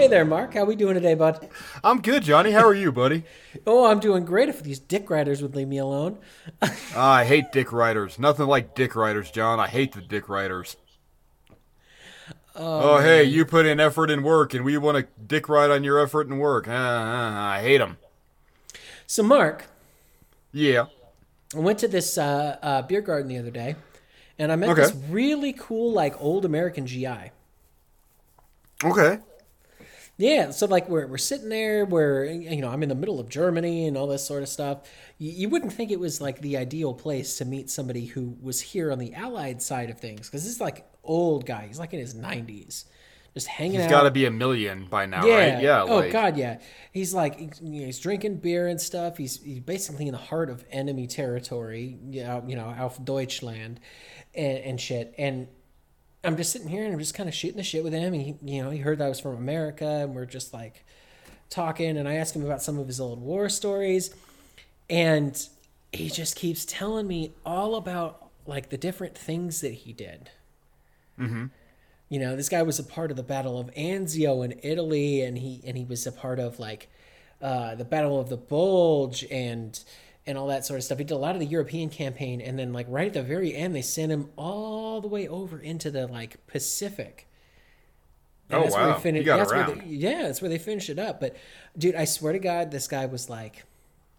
Hey there, Mark. How we doing today, bud? I'm good, Johnny. How are you, buddy? Oh, I'm doing great. If these dick riders would leave me alone. Ah, I hate dick riders. Nothing like dick riders, John. I hate the dick riders. Oh, hey, you put in effort and work, and we want to dick ride on your effort and work. Uh, uh, I hate them. So, Mark, Yeah. I went to this uh, uh, beer garden the other day, and I met Okay. this really cool, like, old American GI. Okay. Yeah, so like we're we're sitting there, we're you know I'm in the middle of Germany and all this sort of stuff. You, you wouldn't think it was like the ideal place to meet somebody who was here on the Allied side of things because this is like old guy. He's like in his 90s, just hanging He's out. got to be a million by now, yeah. right? Yeah. oh like, God, yeah. He's like he's, you know, he's drinking beer and stuff. He's he's basically in the heart of enemy territory. You know, you know, auf Deutschland, and, and shit. And I'm just sitting here and I'm just kind of shooting the shit with him. And he, you know, he heard that I was from America, and we're just like talking. And I asked him about some of his old war stories, and he just keeps telling me all about like the different things that he did. Mm-hmm. You know, this guy was a part of the Battle of Anzio in Italy, and he and he was a part of like uh, the Battle of the Bulge and and all that sort of stuff. He did a lot of the European campaign, and then like right at the very end, they sent him all the way over into the like Pacific. And Oh, that's where wow. they finished. He got that's where around. they, yeah, that's where they finished it up. But dude, I swear to God, this guy was like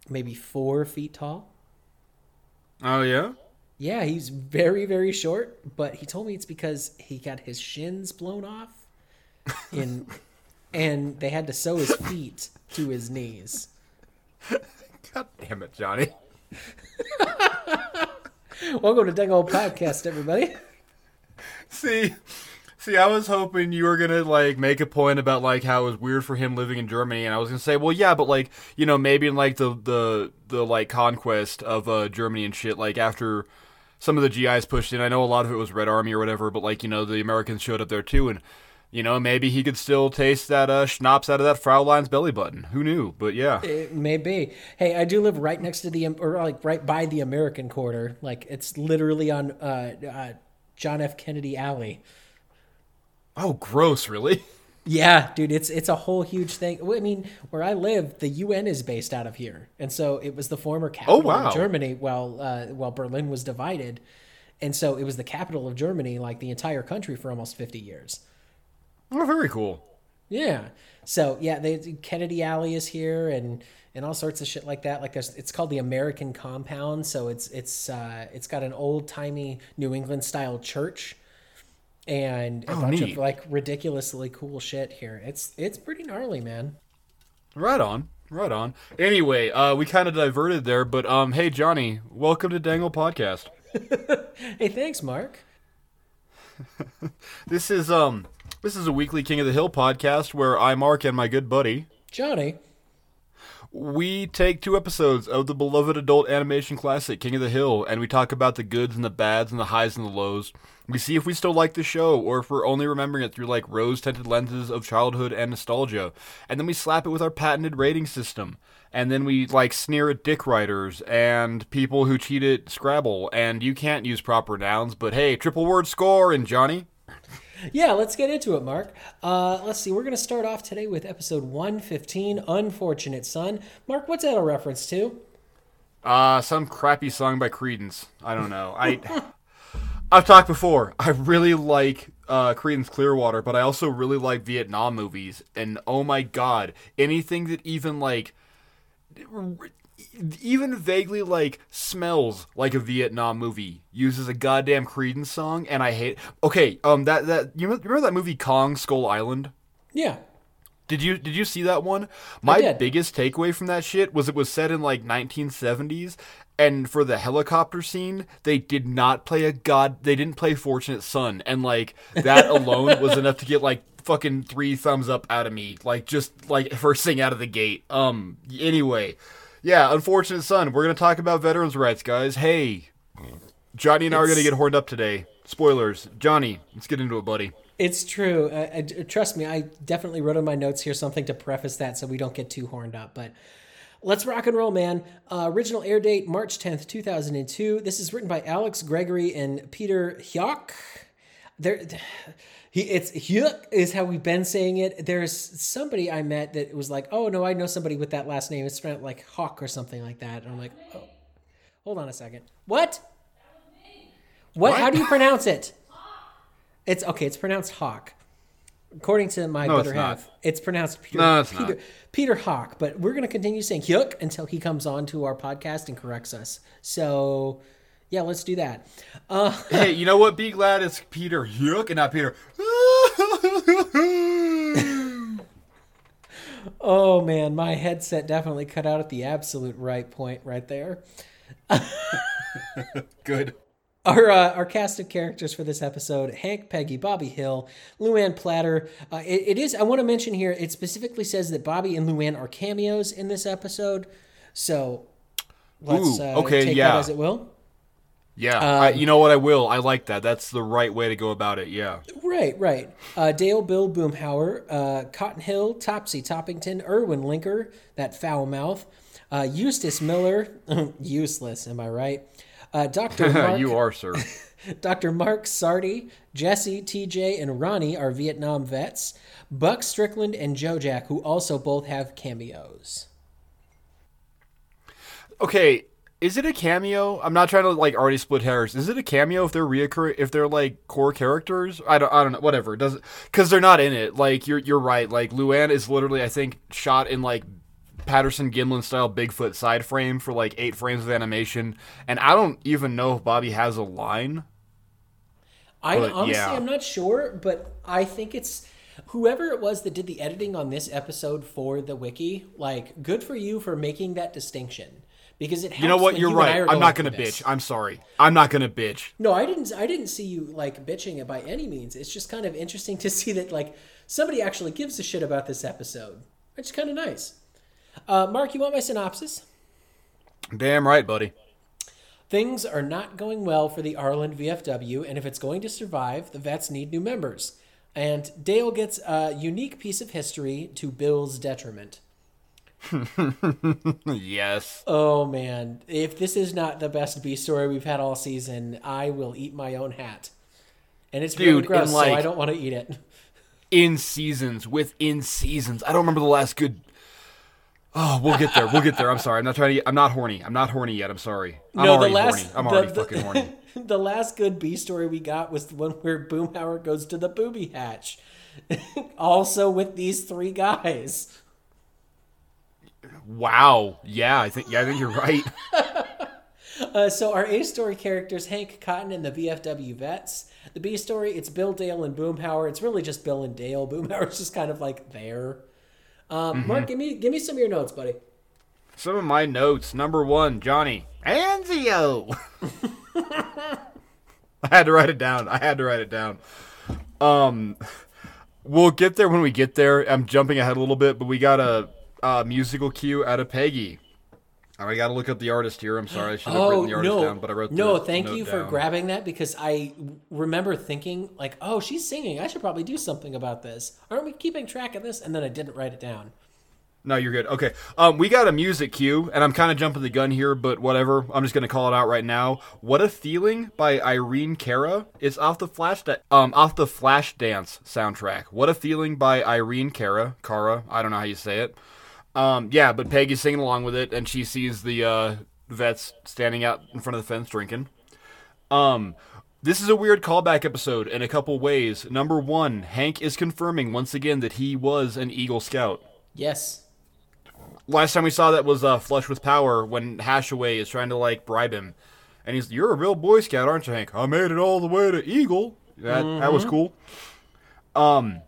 maybe four feet tall. Oh yeah. Yeah, he's very, very short, but he told me it's because he got his shins blown off in and they had to sew his feet to his knees. God damn it, Johnny. Welcome to Dang Old Podcast, everybody. See, see, I was hoping you were gonna like make a point about like how it was weird for him living in Germany, and I was gonna say, well, yeah, but like you know maybe in like the the the like conquest of uh, Germany and shit, like after some of the GIs pushed in, I know a lot of it was Red Army or whatever, but like you know the Americans showed up there too, and you know maybe he could still taste that uh, schnapps out of that Fraulein's belly button. Who knew? But yeah, It may be. Hey, I do live right next to the or like right by the American quarter. Like it's literally on uh, uh, John F. Kennedy Alley. oh gross, really? Yeah, dude, it's it's a whole huge thing. I mean, where I live, the UN is based out of here, and so it was the former capital oh, wow. of Germany while uh, while Berlin was divided, and so it was the capital of Germany, like the entire country, for almost fifty years. Oh, very cool. Yeah. So yeah, they, Kennedy Alley is here, and and all sorts of shit like that. Like there's, it's called the American Compound. So it's it's uh, it's got an old timey New England style church, and a Oh, bunch neat. of like ridiculously cool shit here. It's it's pretty gnarly, man. Right on. Right on. Anyway, uh, we kind of diverted there, but um, hey Johnny, welcome to Dangle Podcast. Hey, thanks, Mark. This is um, this is a weekly King of the Hill podcast where I, Mark, and my good buddy, Johnny. we take two episodes of the beloved adult animation classic King of the Hill, and we talk about the goods and the bads and the highs and the lows. We see if we still like the show, or if we're only remembering it through like rose-tinted lenses of childhood and nostalgia, and then we slap it with our patented rating system. And then we like sneer at dick writers and people who cheat at Scrabble, and you can't use proper nouns, but hey, triple word score and Johnny. Yeah, let's get into it, Mark. Uh, let's see. We're going to start off today with episode 115, Unfortunate Son. Mark, what's that a reference to? Uh, some crappy song by Creedence. I don't know. I I've talked before. I really like uh Creedence Clearwater, but I also really like Vietnam movies. And oh my god, anything that even like even vaguely like smells like a Vietnam movie uses a goddamn Creedence song and I hate Okay, um that that you remember that movie Kong Skull Island? Yeah. Did you did you see that one? My biggest takeaway from that shit was it was set in like 1970s and for the helicopter scene they did not play a god they didn't play Fortunate Son and like that alone was enough to get like fucking 3 thumbs up out of me like just like first thing out of the gate. Um anyway, yeah, Unfortunate Son, we're going to talk about veterans rights guys. Hey, Johnny and I are going to get horned up today. Spoilers. Johnny, let's get into it, buddy. It's true. Uh, uh, trust me, I definitely wrote on my notes here something to preface that so we don't get too horned up. But let's rock and roll, man. Uh, original air date March 10th, 2002. This is written by Alex Gregory and Peter Hyock. There, He it's Hyuk is how we've been saying it. There's somebody I met that was like, oh no, I know somebody with that last name. It's spelled like Hawk or something like that. And I'm like, oh, hold on a second. What? What? What? How do you pronounce it? It's okay. It's pronounced Hawk. According to my No, it's better not. half, it's pronounced Peter, No, it's Peter, not. Peter Hawk. But we're going to continue saying Hyuk until he comes on to our podcast and corrects us. So, yeah, let's do that. Uh, hey, you know what? Be glad it's Peter Hyuk and not Peter. oh man, my headset definitely cut out at the absolute right point right there. Good. Our uh, our cast of characters for this episode: Hank, Peggy, Bobby Hill, Luanne Platter. Uh, it, it is. I want to mention here. It specifically says that Bobby and Luanne are cameos in this episode. So let's Ooh, uh, take yeah. that as it will. Yeah. I, you know what? I will. I like that. That's the right way to go about it. Yeah. Right, right. Uh, Dale Bill Boomhauer, uh, Cotton Hill, Topsy Toppington, Erwin Linker, that foul mouth, uh, Eustace Miller, useless, am I right? Uh, Dr. Mark, you are, sir. Dr. Mark Sardi, Jesse, TJ, and Ronnie are Vietnam vets. Buck Strickland and Joe Jack, who also both have cameos. Okay, is it a cameo? I'm not trying to like already split hairs. Is it a cameo if they're reoccur if they're like core characters? I don't I don't know. Whatever. It doesn't because they're not in it. Like you're you're right. Like Luanne is literally I think shot in like Patterson Gimlin style Bigfoot side frame for like eight frames of animation, and I don't even know if Bobby has a line. I But, honestly, yeah. I'm not sure, but I think it's whoever it was that did the editing on this episode for the wiki. Like, good for you for making that distinction because it. You know what? You're you right. I'm not gonna bitch. I'm sorry. I'm not gonna bitch. No, I didn't. I didn't see you like bitching it by any means. It's just kind of interesting to see that like somebody actually gives a shit about this episode. Which is kind of nice. Uh, Mark, you want my synopsis? Damn right, buddy. Things are not going well for the Arlen VFW, and if it's going to survive, the vets need new members. And Dale gets a unique piece of history to Bill's detriment. yes. Oh man, if this is not the best B story we've had all season, I will eat my own hat. And it's really Dude, gross, like- so I don't want to eat it. in seasons within seasons. I don't remember the last good. Oh, we'll get there. We'll get there. I'm sorry. I'm not trying to. I'm not horny. I'm not horny yet. I'm sorry. I'm no, the last horny. I'm the- already the- fucking horny. the last good B story we got was the one where Boomhauer goes to the booby hatch. also with these three guys. Wow. Yeah, I think. Yeah, I think you're right. Uh, so our A story characters Hank Cotton and the VFW vets. The B story it's Bill Dale and Boomhauer. It's really just Bill and Dale. Boomhauer's just kind of like there. Um, Mm-hmm. Mark, give me give me some of your notes, buddy. Some of my notes. Number one, Johnny Anzio. I had to write it down. I had to write it down. Um, we'll get there when we get there. I'm jumping ahead a little bit, but we got a, uh musical cue out of Peggy. I got to look up the artist here. I'm sorry, I should have Oh written the artist no! down, but I wrote no, thank you for down. grabbing that because I remember thinking like, oh, she's singing. I should probably do something about this. Aren't we keeping track of this? And then I didn't write it down. No, you're good. Okay. Um, we got a music cue, and I'm kind of jumping the gun here, but whatever. I'm just gonna call it out right now. "What a Feeling" by Irene Cara. It's off the Flash, da- um, off the Flashdance soundtrack. "What a Feeling" by Irene Cara. Cara. I don't know how you say it. Um, yeah, but Peggy's singing along with it, and she sees the uh, vets standing out in front of the fence drinking. Um, this is a weird callback episode in a couple ways. Number one, Hank is confirming once again that he was an Eagle Scout. Yes. Last time we saw that was uh, Flush with Power when Hashaway is trying to like bribe him, and he's, "You're a real Boy Scout, aren't you, Hank? I made it all the way to Eagle. That that was cool." Um,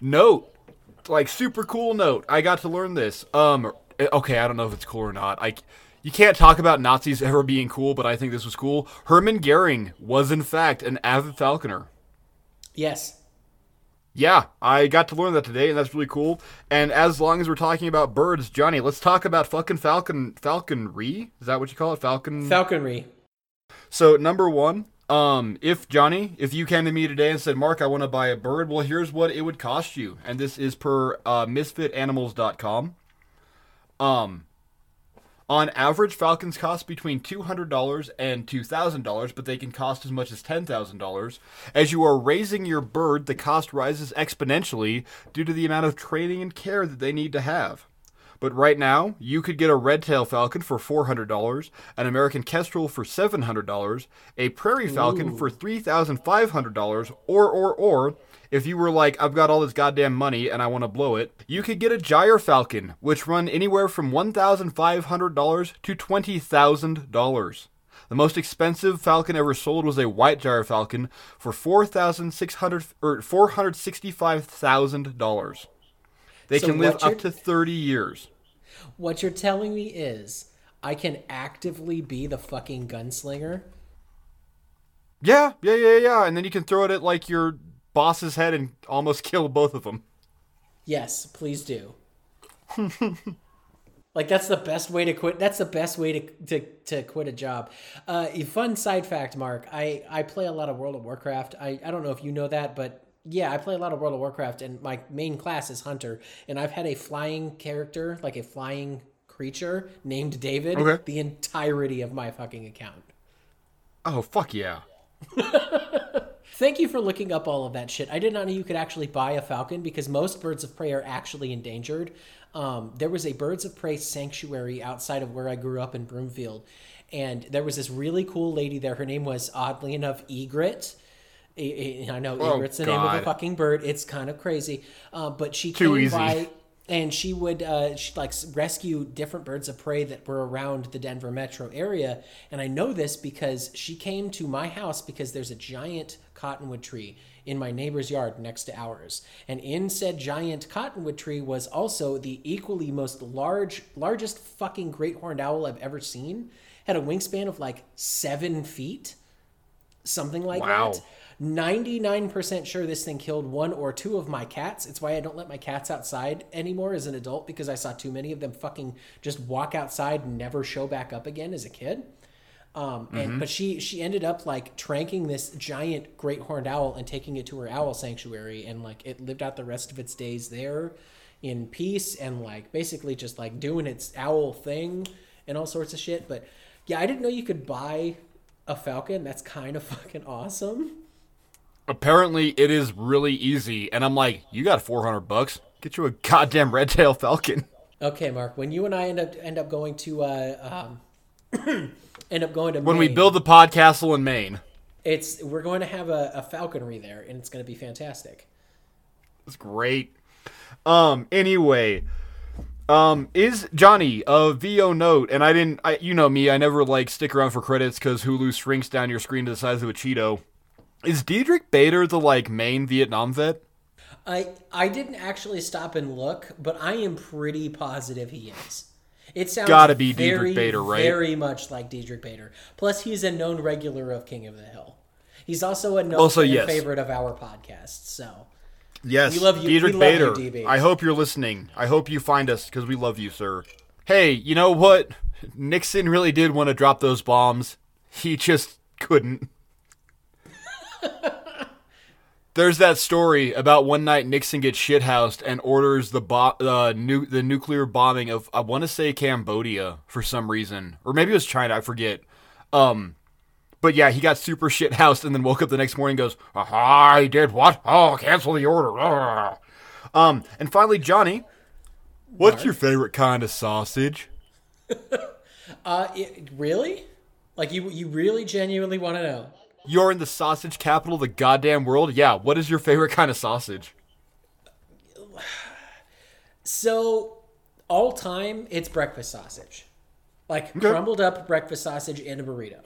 note, like super cool note. I got to learn this. Um, okay, I don't know if it's cool or not. I, you can't talk about Nazis ever being cool, but I think this was cool. Herman Goering was in fact an avid falconer. Yes. Yeah, I got to learn that today, and that's really cool. And as long as we're talking about birds, Johnny, let's talk about fucking falcon falconry. Is that what you call it? Falcon. Falconry. so number one, um, if Johnny, if you came to me today and said, Mark, I want to buy a bird, well, here's what it would cost you, and this is per uh, MisfitAnimals.com. Um, On average, falcons cost between $200 and $2,000, but they can cost as much as $10,000. As you are raising your bird, the cost rises exponentially due to the amount of training and care that they need to have. But right now, you could get a red-tailed falcon for $400, an American kestrel for $700, a prairie falcon Ooh. for $3,500, or, or, or, if you were like, I've got all this goddamn money and I want to blow it, you could get a gyrfalcon, which run anywhere from $1,500 to $20,000. The most expensive falcon ever sold was a white gyrfalcon for four thousand six hundred or four hundred sixty-five thousand dollars. They So can live up to thirty years. What you're telling me is I can actively be the fucking gunslinger. Yeah, yeah, yeah, yeah. And then you can throw it at like your boss's head and almost kill both of them. Yes, please do. like that's the best way to quit. That's the best way to to, to quit a job. Uh, a fun side fact, Mark. I I play a lot of World of Warcraft. I I don't know if you know that, but yeah, I play a lot of World of Warcraft, and my main class is Hunter. And I've had a flying character, like a flying creature named David, Okay. the entirety of my fucking account. Oh fuck yeah. Thank you for looking up all of that shit. I did not know you could actually buy a falcon because most birds of prey are actually endangered. Um, there was a birds of prey sanctuary outside of where I grew up in Broomfield, and there was this really cool lady there. Her name was oddly enough Egret. I know Oh, Egret's the name of a fucking bird. It's kind of crazy, uh, but she Too came easy. by and she would uh, she like rescue different birds of prey that were around the Denver metro area. And I know this because she came to my house because there's a giant cottonwood tree in my neighbor's yard next to ours. And in said giant cottonwood tree was also the equally most large, largest fucking great horned owl I've ever seen. Had a wingspan of like seven feet, something like Wow. that. 99% sure this thing killed one or two of my cats. It's why I don't let my cats outside anymore as an adult because I saw too many of them fucking just walk outside and never show back up again as a kid. Um, and but she she ended up like tranking this giant great horned owl and taking it to her owl sanctuary and like it lived out the rest of its days there in peace and like basically just like doing its owl thing and all sorts of shit. But yeah, I didn't know you could buy a falcon. That's kind of fucking awesome. Apparently it is really easy, and I'm like, you got four hundred bucks? Get you a goddamn red tail falcon. Okay, Mark. When you and I end up end up going to uh, um, end up going to When we build the pod castle in Maine. it's we're going to have a, a falconry there, and it's going to be fantastic. It's great. Um. Anyway, um, is Johnny a VO note? And I didn't. I, you know me. I never like stick around for credits because Hulu shrinks down your screen to the size of a Cheeto. Is Diedrich Bader the like main Vietnam vet? I I didn't actually stop and look, but I am pretty positive he is. It sounds Gotta be very, Diedrich Bader, right? Very much like Diedrich Bader. Plus, he's a known regular of King of the Hill. He's also a known Also, yes. favorite of our podcast. So Yes, We love you- Diedrich you, Bader. DB. I hope you're listening. I hope you find us because we love you, sir. Hey, you know what? Nixon really did want to drop those bombs. He just couldn't. There's that story about one night Nixon gets shithoused and orders the bo- uh, nu- the nuclear bombing of I want to say Cambodia for some reason, or maybe it was China. I forget. Um, but yeah, he got super shithoused and then woke up the next morning and goes, Aha, I did what? Oh, cancel the order. Ugh." Um, and finally, Johnny, what's your favorite kind of sausage? Uh, it, really? Like you, you really genuinely want to know? You're in the sausage capital of the goddamn world. Yeah, what is your favorite kind of sausage? So, all time, it's breakfast sausage, like crumbled up breakfast sausage in a burrito.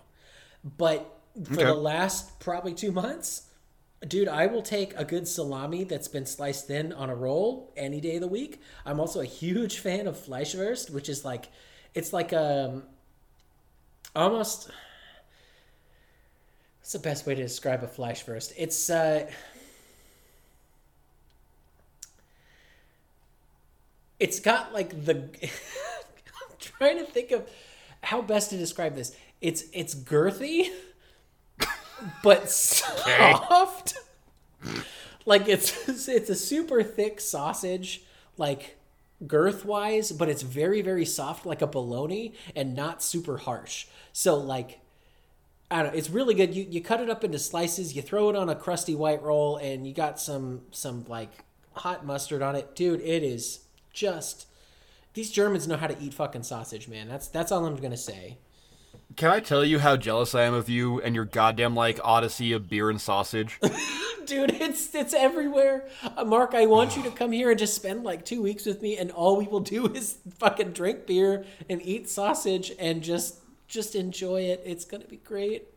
But for Okay. the last probably two months, dude, I will take a good salami that's been sliced thin on a roll any day of the week. I'm also a huge fan of Fleischwurst, which is like, it's like um, almost. What's the best way to describe a Fleischwurst? It's uh. it's got like the I'm trying to think of how best to describe this. It's it's girthy but soft. like it's it's a super thick sausage like girth wise, but it's very very soft like a bologna and not super harsh. So like I don't know, it's really good. You you cut it up into slices, you throw it on a crusty white roll and you got some some like hot mustard on it. Dude, it is just these Germans know how to eat fucking sausage, man. That's that's all I'm going to say. Can I tell you how jealous I am of you and your goddamn like odyssey of beer and sausage? Dude, it's it's everywhere. Uh, Mark, I want you to come here and just spend like 2 weeks with me and all we will do is fucking drink beer and eat sausage and just just enjoy it. It's going to be great.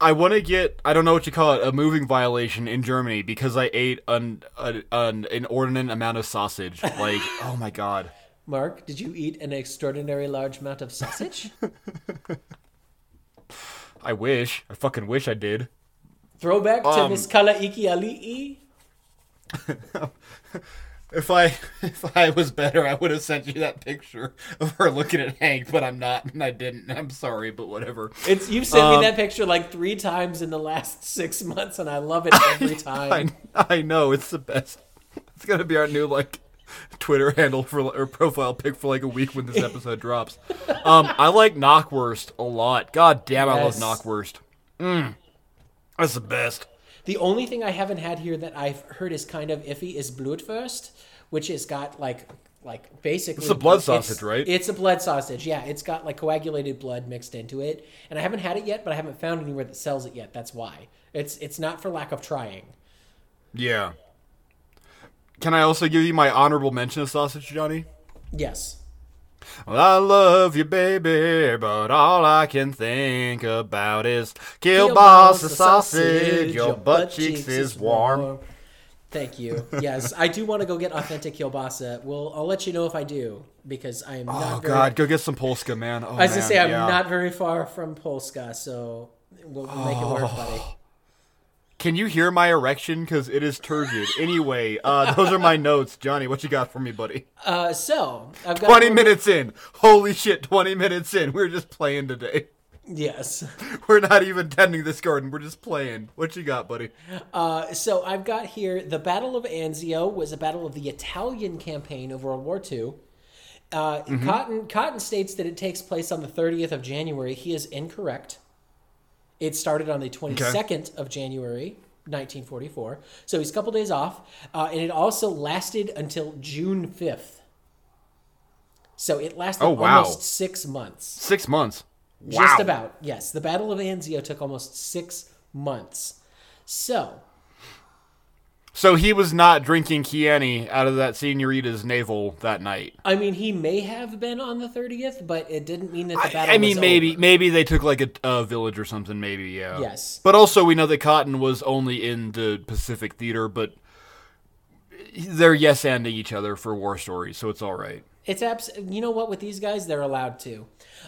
I want to get I don't know what you call it a moving violation in Germany because I ate an an, an inordinate amount of sausage. Like, oh my god. Mark, did you eat an extraordinary large amount of sausage? I wish. I fucking wish I did. Throwback to Um, Miss Kala Iki Ali'i. If I if I was better, I would have sent you that picture of her looking at Hank, but I'm not, and I didn't. I'm sorry, but whatever. It's you've sent Um, me that picture like three times in the last six months, and I love it every time. I I know it's the best. It's gonna be our new like Twitter handle for or profile pic for like a week when this episode drops. Um, I like knockwurst a lot. God damn, I love knockwurst. Mm, that's the best. The only thing I haven't had here that I've heard is kind of iffy is Blutwurst, which has got like like basically It's a blood it's- sausage, right? It's a blood sausage. Yeah, it's got like coagulated blood mixed into it, and I haven't had it yet, but I haven't found anywhere that sells it yet. That's why. It's it's not for lack of trying. Yeah. Can I also give you my honorable mention of sausage, Johnny? Yes. Well, I love you, baby, but all I can think about is kielbasa sausage. Your butt cheeks is warm. Thank you. Yes, I do want to go get authentic kielbasa. Uh, well, I'll let you know if I do because I am Oh not. Very, God, go get some Polska, man. Oh, I was gonna say I'm yeah. not very far from Polska, so we'll, we'll make it work, buddy. Oh. Can you hear my erection? Because it is turgid. Anyway, uh, those are my notes, Johnny. What you got for me, buddy? Uh, so I've got Twenty minutes in. Holy shit! Twenty minutes in. We're just playing today. Yes. We're not even tending this garden. We're just playing. What you got, buddy? Uh, so I've got here the Battle of Anzio was a battle of the Italian campaign of World War II. Uh, Mm-hmm. Cotton Cotton states that it takes place on the 30th of January. He is incorrect. It started on the 22nd of January, 1944. So he's a couple days off, uh, and it also lasted until June 5th. So it lasted Oh, wow. almost six months. Six months. Wow. Just about, yes. The Battle of Anzio took almost six months. So, So he was not drinking Chianti out of that senorita's navel that night. I mean, he may have been on the 30th, but it didn't mean that the I, battle I mean, was maybe over. maybe they took like a, a village or something. Maybe yeah. Yes. But also, we know that Cotton was only in the Pacific Theater, but they're yes anding each other for war stories, so it's all right. It's abs- you know what with these guys they're allowed to.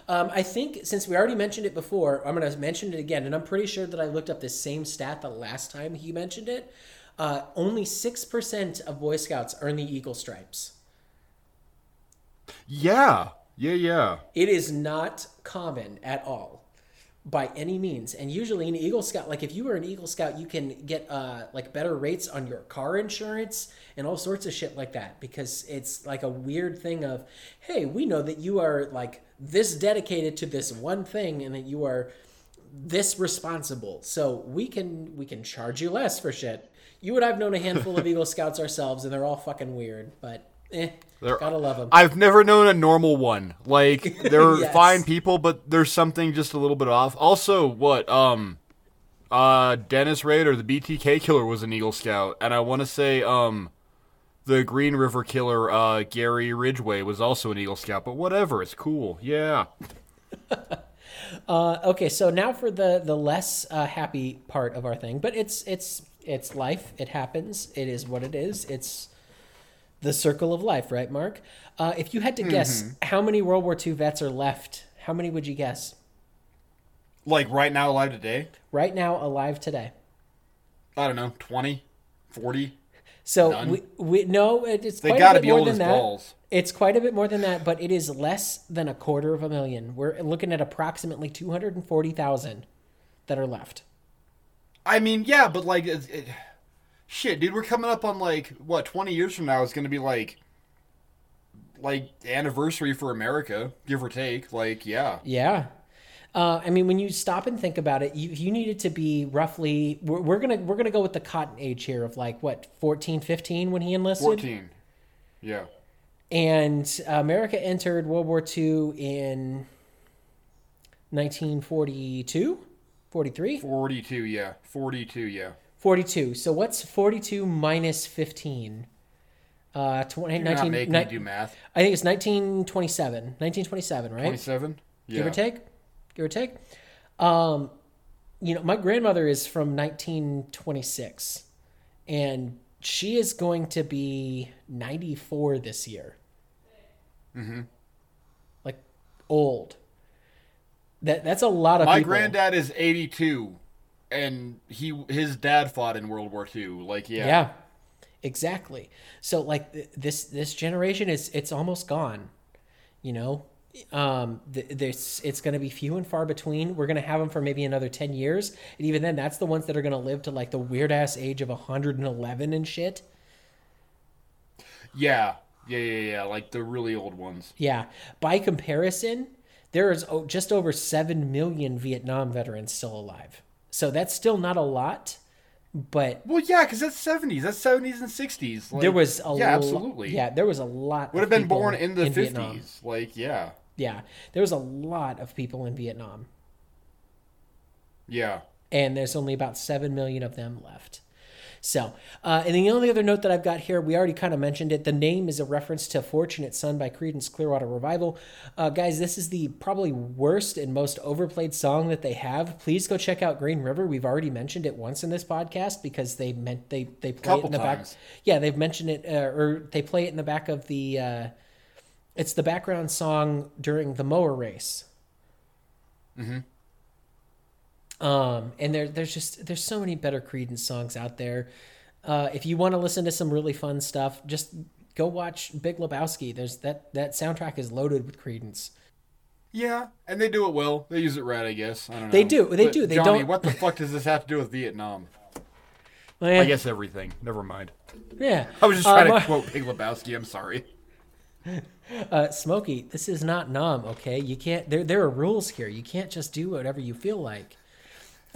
Um, I think since we already mentioned it before, I'm going to mention it again, and I'm pretty sure that I looked up this same stat the last time he mentioned it. Uh, only six percent of Boy Scouts earn the Eagle Stripes. Yeah, yeah, yeah. It is not common at all by any means. And usually an Eagle Scout, like if you were an Eagle Scout, you can get uh, like better rates on your car insurance and all sorts of shit like that because it's like a weird thing of, hey, we know that you are like this dedicated to this one thing and that you are this responsible. So we can we can charge you less for shit. You and I've known a handful of Eagle Scouts ourselves, and they're all fucking weird. But eh, They're- gotta love them. I've never known a normal one. Like they're Yes. fine people, but there's something just a little bit off. Also, what um, uh, Dennis Rader, the BTK killer, was an Eagle Scout, and I want to say um, the Green River killer, uh, Gary Ridgway, was also an Eagle Scout. But whatever, it's cool. Yeah. Uh, okay, so now for the the less uh, happy part of our thing, but it's it's it's life. It happens. It is what it is. It's the circle of life, right, Mark? Uh, if you had to guess how many World War II vets are left, how many would you guess Like right now, alive today. right now alive today? I don't know, 20, 40. So None. we, we no, it, it's They quite gotta a bit be more old than as that. balls. It's quite a bit more than that, but it is less than a quarter of a million. We're looking at approximately two hundred and forty thousand that are left. I mean, yeah, but like, it, it, shit, dude, we're coming up on like what twenty years from now is going to be like like anniversary for America, give or take. Like, yeah. Yeah. Uh, I mean, when you stop and think about it, you, you needed to be roughly. We're, we're gonna we're gonna go with the cotton age here of like what 14, 15 when he enlisted. 14. Yeah. And America entered World War II in 1942, 43, 42, yeah. 42, yeah. 42. So what's 42 minus 15? Uh, 20, You're 19, not making ni- me do math. I think it's 1927. 1927, right? 27? Yeah. give or take give or take um you know my grandmother is from 1926 and she is going to be 94 this year mm-hmm. like old that that's a lot of My people. granddad is 82 and he his dad fought in World War II. Like, yeah. yeah exactly so like th- this this generation is it's almost gone you know um th- this it's going to be few and far between we're going to have them for maybe another 10 years and even then that's the ones that are going to live to like the weird ass age of 111 and shit Yeah. Yeah, yeah, yeah. Like the really old ones. yeah by comparison there is just over 7 million vietnam veterans still alive so that's still not a lot but Well, yeah, because that's 70s. That's 70s and 60s. Like, there was a Yeah, lo- absolutely. yeah there was a lot Would have been born in the 50s. Vietnam. Like, yeah. Yeah, there was a lot of people in Vietnam, Yeah. and there's only about 7 million of them left. So, uh, and the only other note that I've got here, we already kind of mentioned it. The name is a reference to Fortunate Son by Creedence Clearwater Revival. Uh, guys, this is the probably worst and most overplayed song that they have. Please go check out Green River. We've already mentioned it once in this podcast because they meant they, they play it in the back. Yeah, they've mentioned it, uh, or they play it in the back of the, uh, it's the background song during the mower race. Um, and there, there's just there's so many better Creedence songs out there. Uh, if you want to listen to some really fun stuff, just go watch Big Lebowski. There's that that soundtrack is loaded with Creedence. Yeah, and they do it well. They use it right, I guess. I don't know. They do, they But, do. They Johnny, don't- what the fuck does this have to do with Vietnam? Eh, I guess everything. Never mind. yeah. I was just Uh, trying Mar- to quote Big Lebowski. I'm sorry. Uh, Smokey, this is not 'Nam. Okay, you can't. There there are rules here. You can't just do whatever you feel like.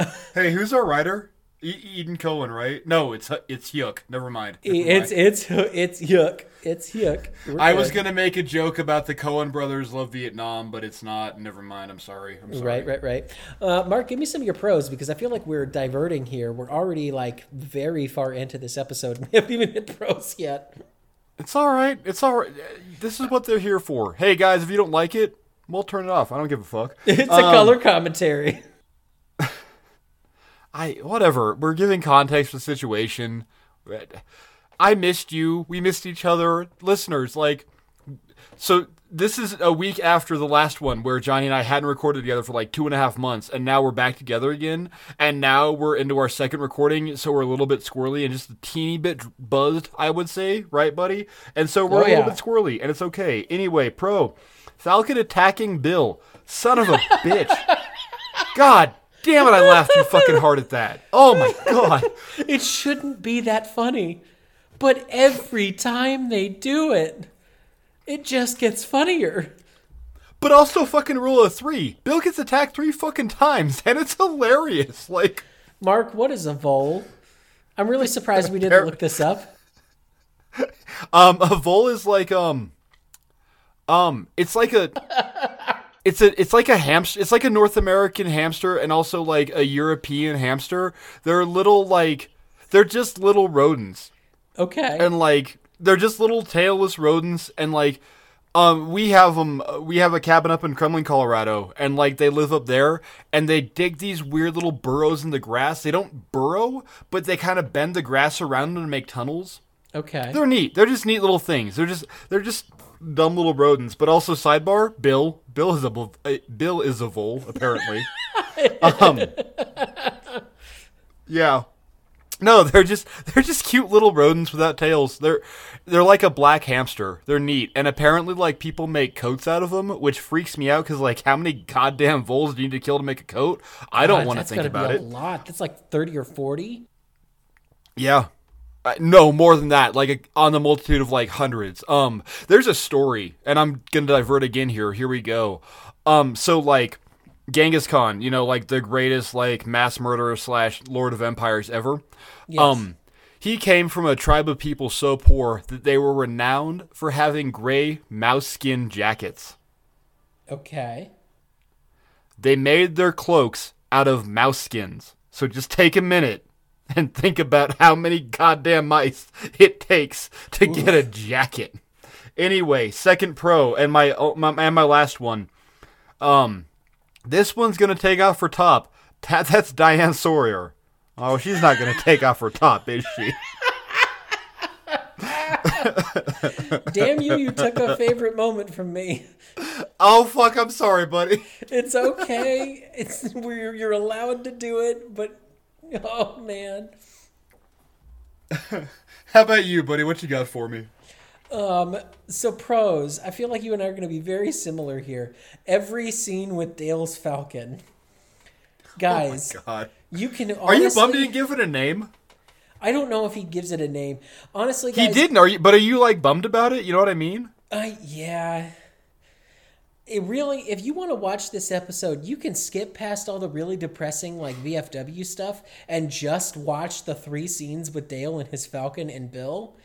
Hey, who's our writer? E- Ethan Coen, right? No, it's it's Yuck. Never mind. Never It's mind. it's it's yuck. It's yuck. We're I was gonna make a joke about the Coen brothers love Vietnam, but it's not. Never mind. I'm sorry. I'm sorry. Right, right, right. Uh, Mark, give me some of your pros because I feel like we're diverting here. We're already like very far into this episode. We haven't even hit pros yet. It's all right. It's all right. This is what they're here for. Hey guys, if you don't like it, we'll turn it off. I don't give a fuck. It's a Um, color commentary. I whatever. We're giving context to the situation. I missed you. We missed each other, listeners. Like, so this is a week after the last one where Johnny and I hadn't recorded together for like two and a half months, and now we're back together again. And now we're into our second recording, so we're a little bit squirrely and just a teeny bit buzzed, I would say, right, buddy? And so we're Oh, a little yeah. bit squirrely, and it's okay. Anyway, pro Falcon attacking Bill, son of a bitch. God damn it! I laughed too fucking hard at that. Oh my god. It shouldn't be that funny, but every time they do it, it just gets funnier. But also fucking rule of three. Bill gets attacked three fucking times, and it's hilarious. Like, Mark, what is a vole? I'm really surprised we didn't look this up. um, a vole is like um, um, it's like a, it's a, it's like a hamster. It's like a North American hamster, and also like a European hamster. They're little like, they're just little rodents. Okay. and like they're just little tailless rodents and like um we have them we have a cabin up in Kremmling Colorado and like they live up there and they dig these weird little burrows in the grass they don't burrow but they kind of bend the grass around them to make tunnels okay. they're neat they're just neat little things they're just they're just dumb little rodents but also sidebar bill bill is a uh, bill is a vole apparently um yeah no, they're just they're just cute little rodents without tails. They're they're like a black hamster. They're neat, and apparently, like people make coats out of them, which freaks me out because like how many goddamn voles do you need to kill to make a coat? I don't want to think about be a it. lot. That's like 30 or 40. Yeah, Uh, no, more than that. Like a, on the multitude of like hundreds. Um, there's a story, and I'm gonna divert again here. Here we go. Um, so like Genghis Khan, you know, like the greatest like mass murderer slash Lord of Empires ever. Yes. Um, he came from a tribe of people so poor that they were renowned for having gray mouse skin jackets. Okay. They made their cloaks out of mouse skins. So just take a minute and think about how many goddamn mice it takes to get a jacket. Anyway, second pro and my, oh, my and my last one. Um, this one's gonna take off for top. That, that's Diane Sawyer. Oh, she's not gonna take off her top, is she? Damn you! You took a favorite moment from me. Oh fuck! I'm sorry, buddy. It's okay. It's we're, you're allowed to do it, but oh man. How about you, buddy? What you got for me? Um, so pros, I feel like you and I are going to be very similar here. Every scene with Dale's Falcon, guys, God, you can. are you bummed honestly- he didn't give it a name? I don't know if he gives it a name. Honestly, He didn't. Are you? But are you like bummed about it? You know what I mean? Uh, yeah. It really, if you want to watch this episode, you can skip past all the really depressing like VFW stuff and just watch the three scenes with Dale and his Falcon and Bill,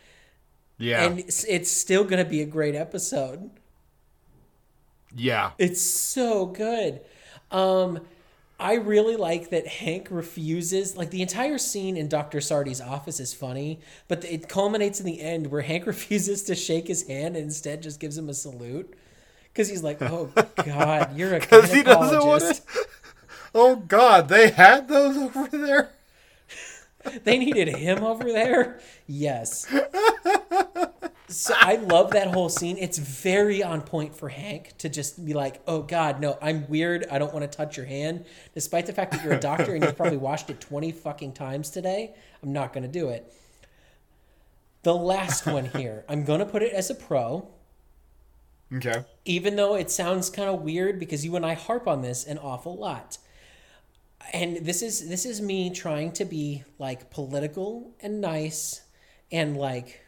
Yeah. and it's, it's still gonna be a great episode. yeah. It's so good. Um, I really like that Hank refuses. Like the entire scene in Doctor Sardi's office is funny, but it culminates in the end where Hank refuses to shake his hand and instead just gives him a salute because he's like, "Oh God, you're a Because he doesn't want gynecologist." to. Oh God, they had those over there. They needed him over there. Yes. So I love that whole scene. It's very on point for Hank to just be like, "Oh God, no, I'm weird. I don't want to touch your hand." Despite the fact that you're a doctor and you've probably washed it twenty fucking times today, I'm not going to do it. The last one here, I'm going to put it as a pro, Okay. even though it sounds kind of weird because you and I harp on this an awful lot. And this is this is me trying to be like political and nice and like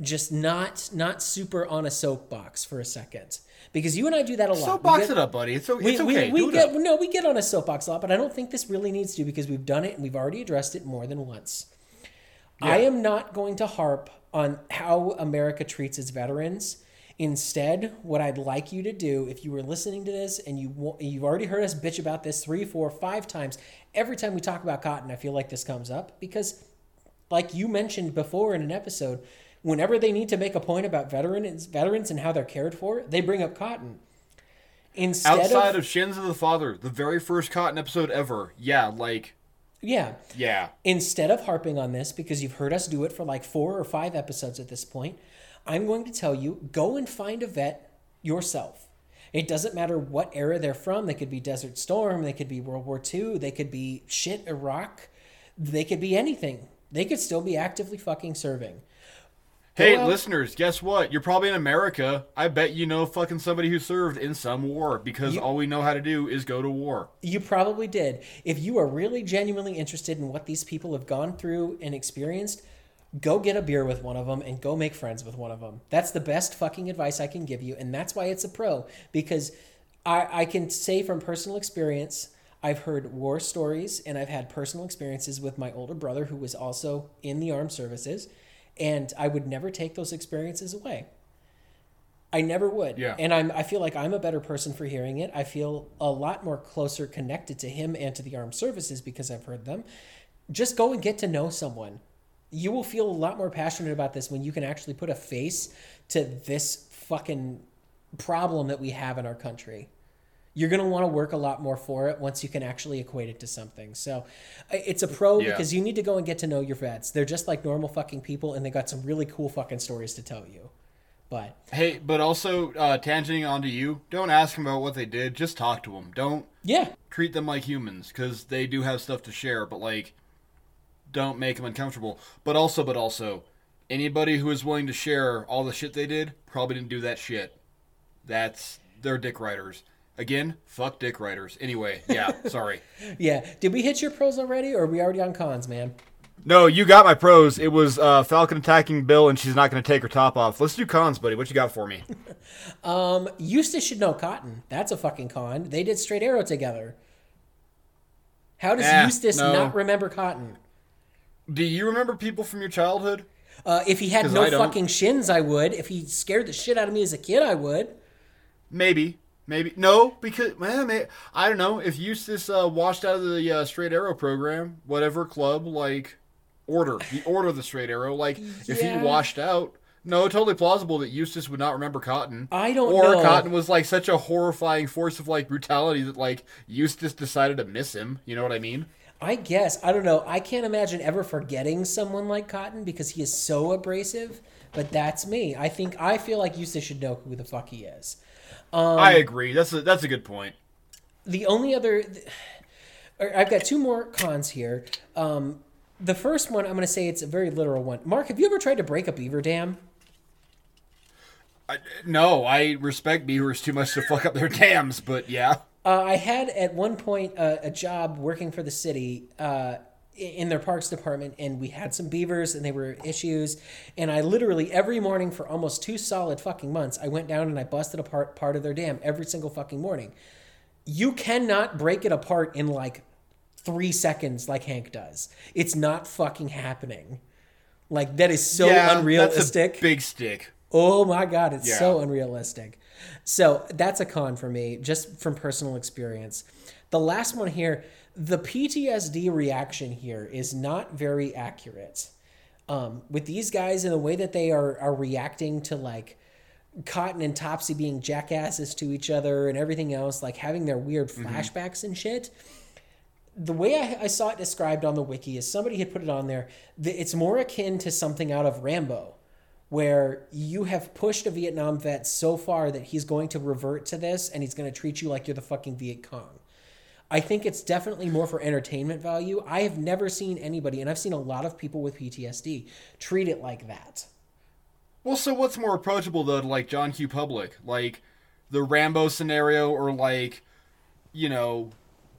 just not not super on a soapbox for a second because you and I do that a lot. So We box get- it up, buddy. It's, it's we- okay. we it get no, we get on a soapbox a lot, but I don't think this really needs to because we've done it and we've already addressed it more than once. I am not going to harp on how America treats its veterans. Instead, what I'd like you to do, if you were listening to this and you you've already heard us bitch about this three, four, five times, every time we talk about cotton, I feel like this comes up because, like you mentioned before in an episode, whenever they need to make a point about veterans, veterans and how they're cared for, they bring up cotton. Instead Outside of, of Shins of the Father, the very first Cotton episode ever. Yeah, like yeah, yeah. instead of harping on this because you've heard us do it for like four or five episodes at this point, I'm going to tell you go and find a vet yourself. It doesn't matter what era they're from. They could be Desert Storm, they could be World War II, they could be shit Iraq, they could be anything. They could still be actively fucking serving. Hey, out- listeners, guess what? You're probably in America. I bet you know fucking somebody who served in some war because all we know how to do is go to war. You probably did. If you are really genuinely interested in what these people have gone through and experienced, go get a beer with one of them and go make friends with one of them. That's the best fucking advice I can give you. And that's why it's a pro. Because I, I can say from personal experience, I've heard war stories and I've had personal experiences with my older brother who was also in the armed services. And I would never take those experiences away. I never would. Yeah. And I'm I feel like I'm a better person for hearing it. I feel a lot more closer connected to him and to the armed services because I've heard them. Just go and get to know someone. You will feel a lot more passionate about this when you can actually put a face to this fucking problem that we have in our country. You're going to want to work a lot more for it once you can actually equate it to something. So it's a pro Yeah. because you need to go and get to know your vets. They're just like normal fucking people and they got some really cool fucking stories to tell you. But Hey, but also uh, tangenting onto you, don't ask them about what they did. Just talk to them. Don't yeah, treat them like humans because they do have stuff to share. But like, don't make them uncomfortable. But also, but also, anybody who is willing to share all the shit they did probably didn't do that shit. That's they're dick writers. Again, fuck dick writers. Anyway, yeah, sorry. Yeah. Did we hit your pros already, or are we already on cons, man? No, you got my pros. It was uh, Falcon attacking Bill, and she's not going to take her top off. Let's do cons, buddy. What you got for me? Um, Eustace should know Cotton. That's a fucking con. They did Straight Arrow together. How does Eh, Eustace no. not remember Cotton? Do you remember people from your childhood? Uh, if he had no fucking shins, I would. If he scared the shit out of me as a kid, I would. Maybe, maybe no, because may, I don't know if Eustace uh, washed out of the uh, Straight Arrow program, whatever club, like order the order of the Straight Arrow. Like if he washed out, no, totally plausible that Eustace would not remember Cotton. I don't know or know. Cotton was like such a horrifying force of like brutality that like Eustace decided to miss him. You know what I mean? I guess. I don't know. I can't imagine ever forgetting someone like Cotton because he is so abrasive. But that's me. I think I feel like Eustace should know who the fuck he is. Um, I agree. That's a that's a good point. the only other I've got two more cons here. Um, the first one, I'm going to say it's a very literal one. Mark, have you ever tried to break a beaver dam? I, no, I respect beavers too much to fuck up their dams, but yeah. Uh, I had at one point uh, a job working for the city uh, in their parks department, and we had some beavers, and they were issues. And I literally every morning for almost two solid fucking months, I went down and I busted apart part of their dam every single fucking morning. You cannot break it apart in like three seconds like Hank does. It's not fucking happening. Like that is so yeah, unrealistic. That's a big stick. Oh my god, it's Yeah. so unrealistic. So that's a con for me, just from personal experience. The last one here, the PTSD reaction here is not very accurate. Um, with these guys and the way that they are are reacting to like Cotton and Topsy being jackasses to each other and everything else, like having their weird flashbacks and shit. The way I, I saw it described on the wiki is somebody had put it on there. that It's more akin to something out of Rambo, where you have pushed a Vietnam vet so far that he's going to revert to this and he's going to treat you like you're the fucking Viet Cong. I think it's definitely more for entertainment value. I have never seen anybody, and I've seen a lot of people with PTSD, treat it like that. Well, so what's more approachable though to like John Q. Public, like the Rambo scenario, or like, you know,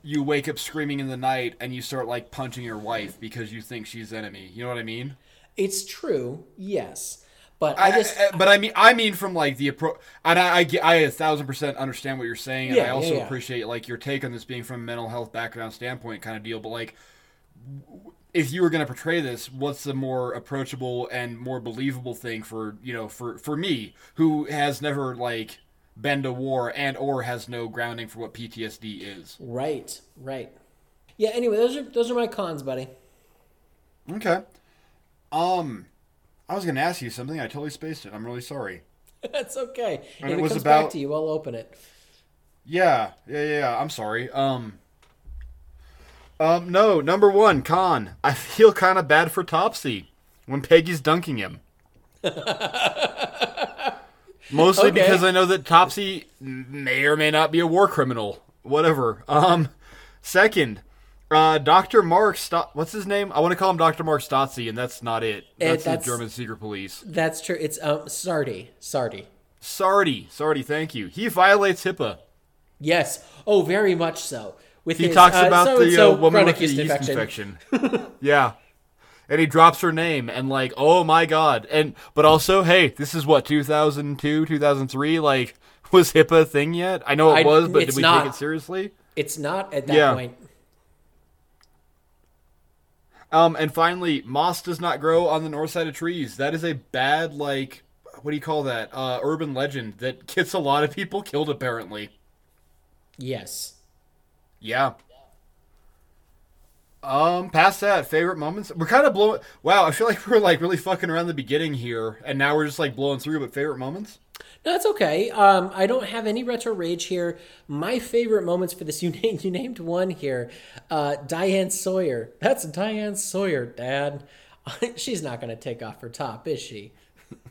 you wake up screaming in the night and you start like punching your wife because you think she's enemy. You know what I mean? It's true, yes, but I, I just I- but I mean, I mean from like the approach, and I, I, I a thousand percent understand what you're saying, and Yeah, I yeah, also yeah. appreciate like your take on this being from a mental health background standpoint kind of deal. But like, if you were going to portray this, what's the more approachable and more believable thing for you know for for me who has never like been to war and or has no grounding for what PTSD is? right, right. Yeah. Anyway, those are those are my cons, buddy. Okay. Um, I was going to ask you something. I totally spaced it. I'm really sorry. That's okay. And if it it, was comes about- back to you, I'll open it. Yeah, yeah, yeah. yeah. I'm sorry. Um. Um. No. Number one con. I feel kind of bad for Topsy when Peggy's dunking him. Mostly Okay. because I know that Topsy may or may not be a war criminal. Whatever. Um. Second, uh, Doctor Mark. Sto- What's his name? I want to call him Doctor Mark Stotzi, and that's not it. Eh, That's, that's- the German secret police. That's true. It's um Sardi. Sardi. Sardi. Sardi. Thank you. He violates HIPAA. Yes. Oh, very much so. With He his, talks uh, about the so-and-so uh, woman with the yeast yeast infection. yeah. And he drops her name and like, oh my god. And but also, hey, this is what 2002, 2003. Like, was HIPAA a thing yet? I know it I- was, but did we not. take it seriously? It's not at that Yeah. point. Um, and finally, moss does not grow on the north side of trees. That is a bad like, what do you call that? Uh, urban legend that gets a lot of people killed. Apparently, Yes. yeah. Um, past that, favorite moments. We're kind of blowing. Wow, I feel like we're like really fucking around the beginning here, and now we're just like blowing through. But favorite moments? No, that's okay. Um, I don't have any retro rage here. My favorite moments for this, you named, you named one here. Uh, Diane Sawyer. That's Diane Sawyer, Dad. She's not going to take off her top, is she?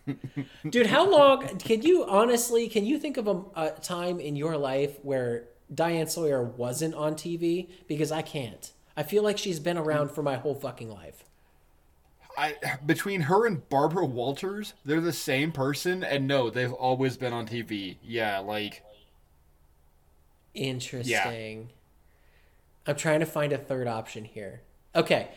Dude, how long can you honestly? Can you think of a, a time in your life where Diane Sawyer wasn't on TV? Because I can't. I feel like she's been around for my whole fucking life. I between her and Barbara Walters, they're the same person, and no, they've always been on TV. Yeah, like Interesting. I'm trying to find a third option here. Okay.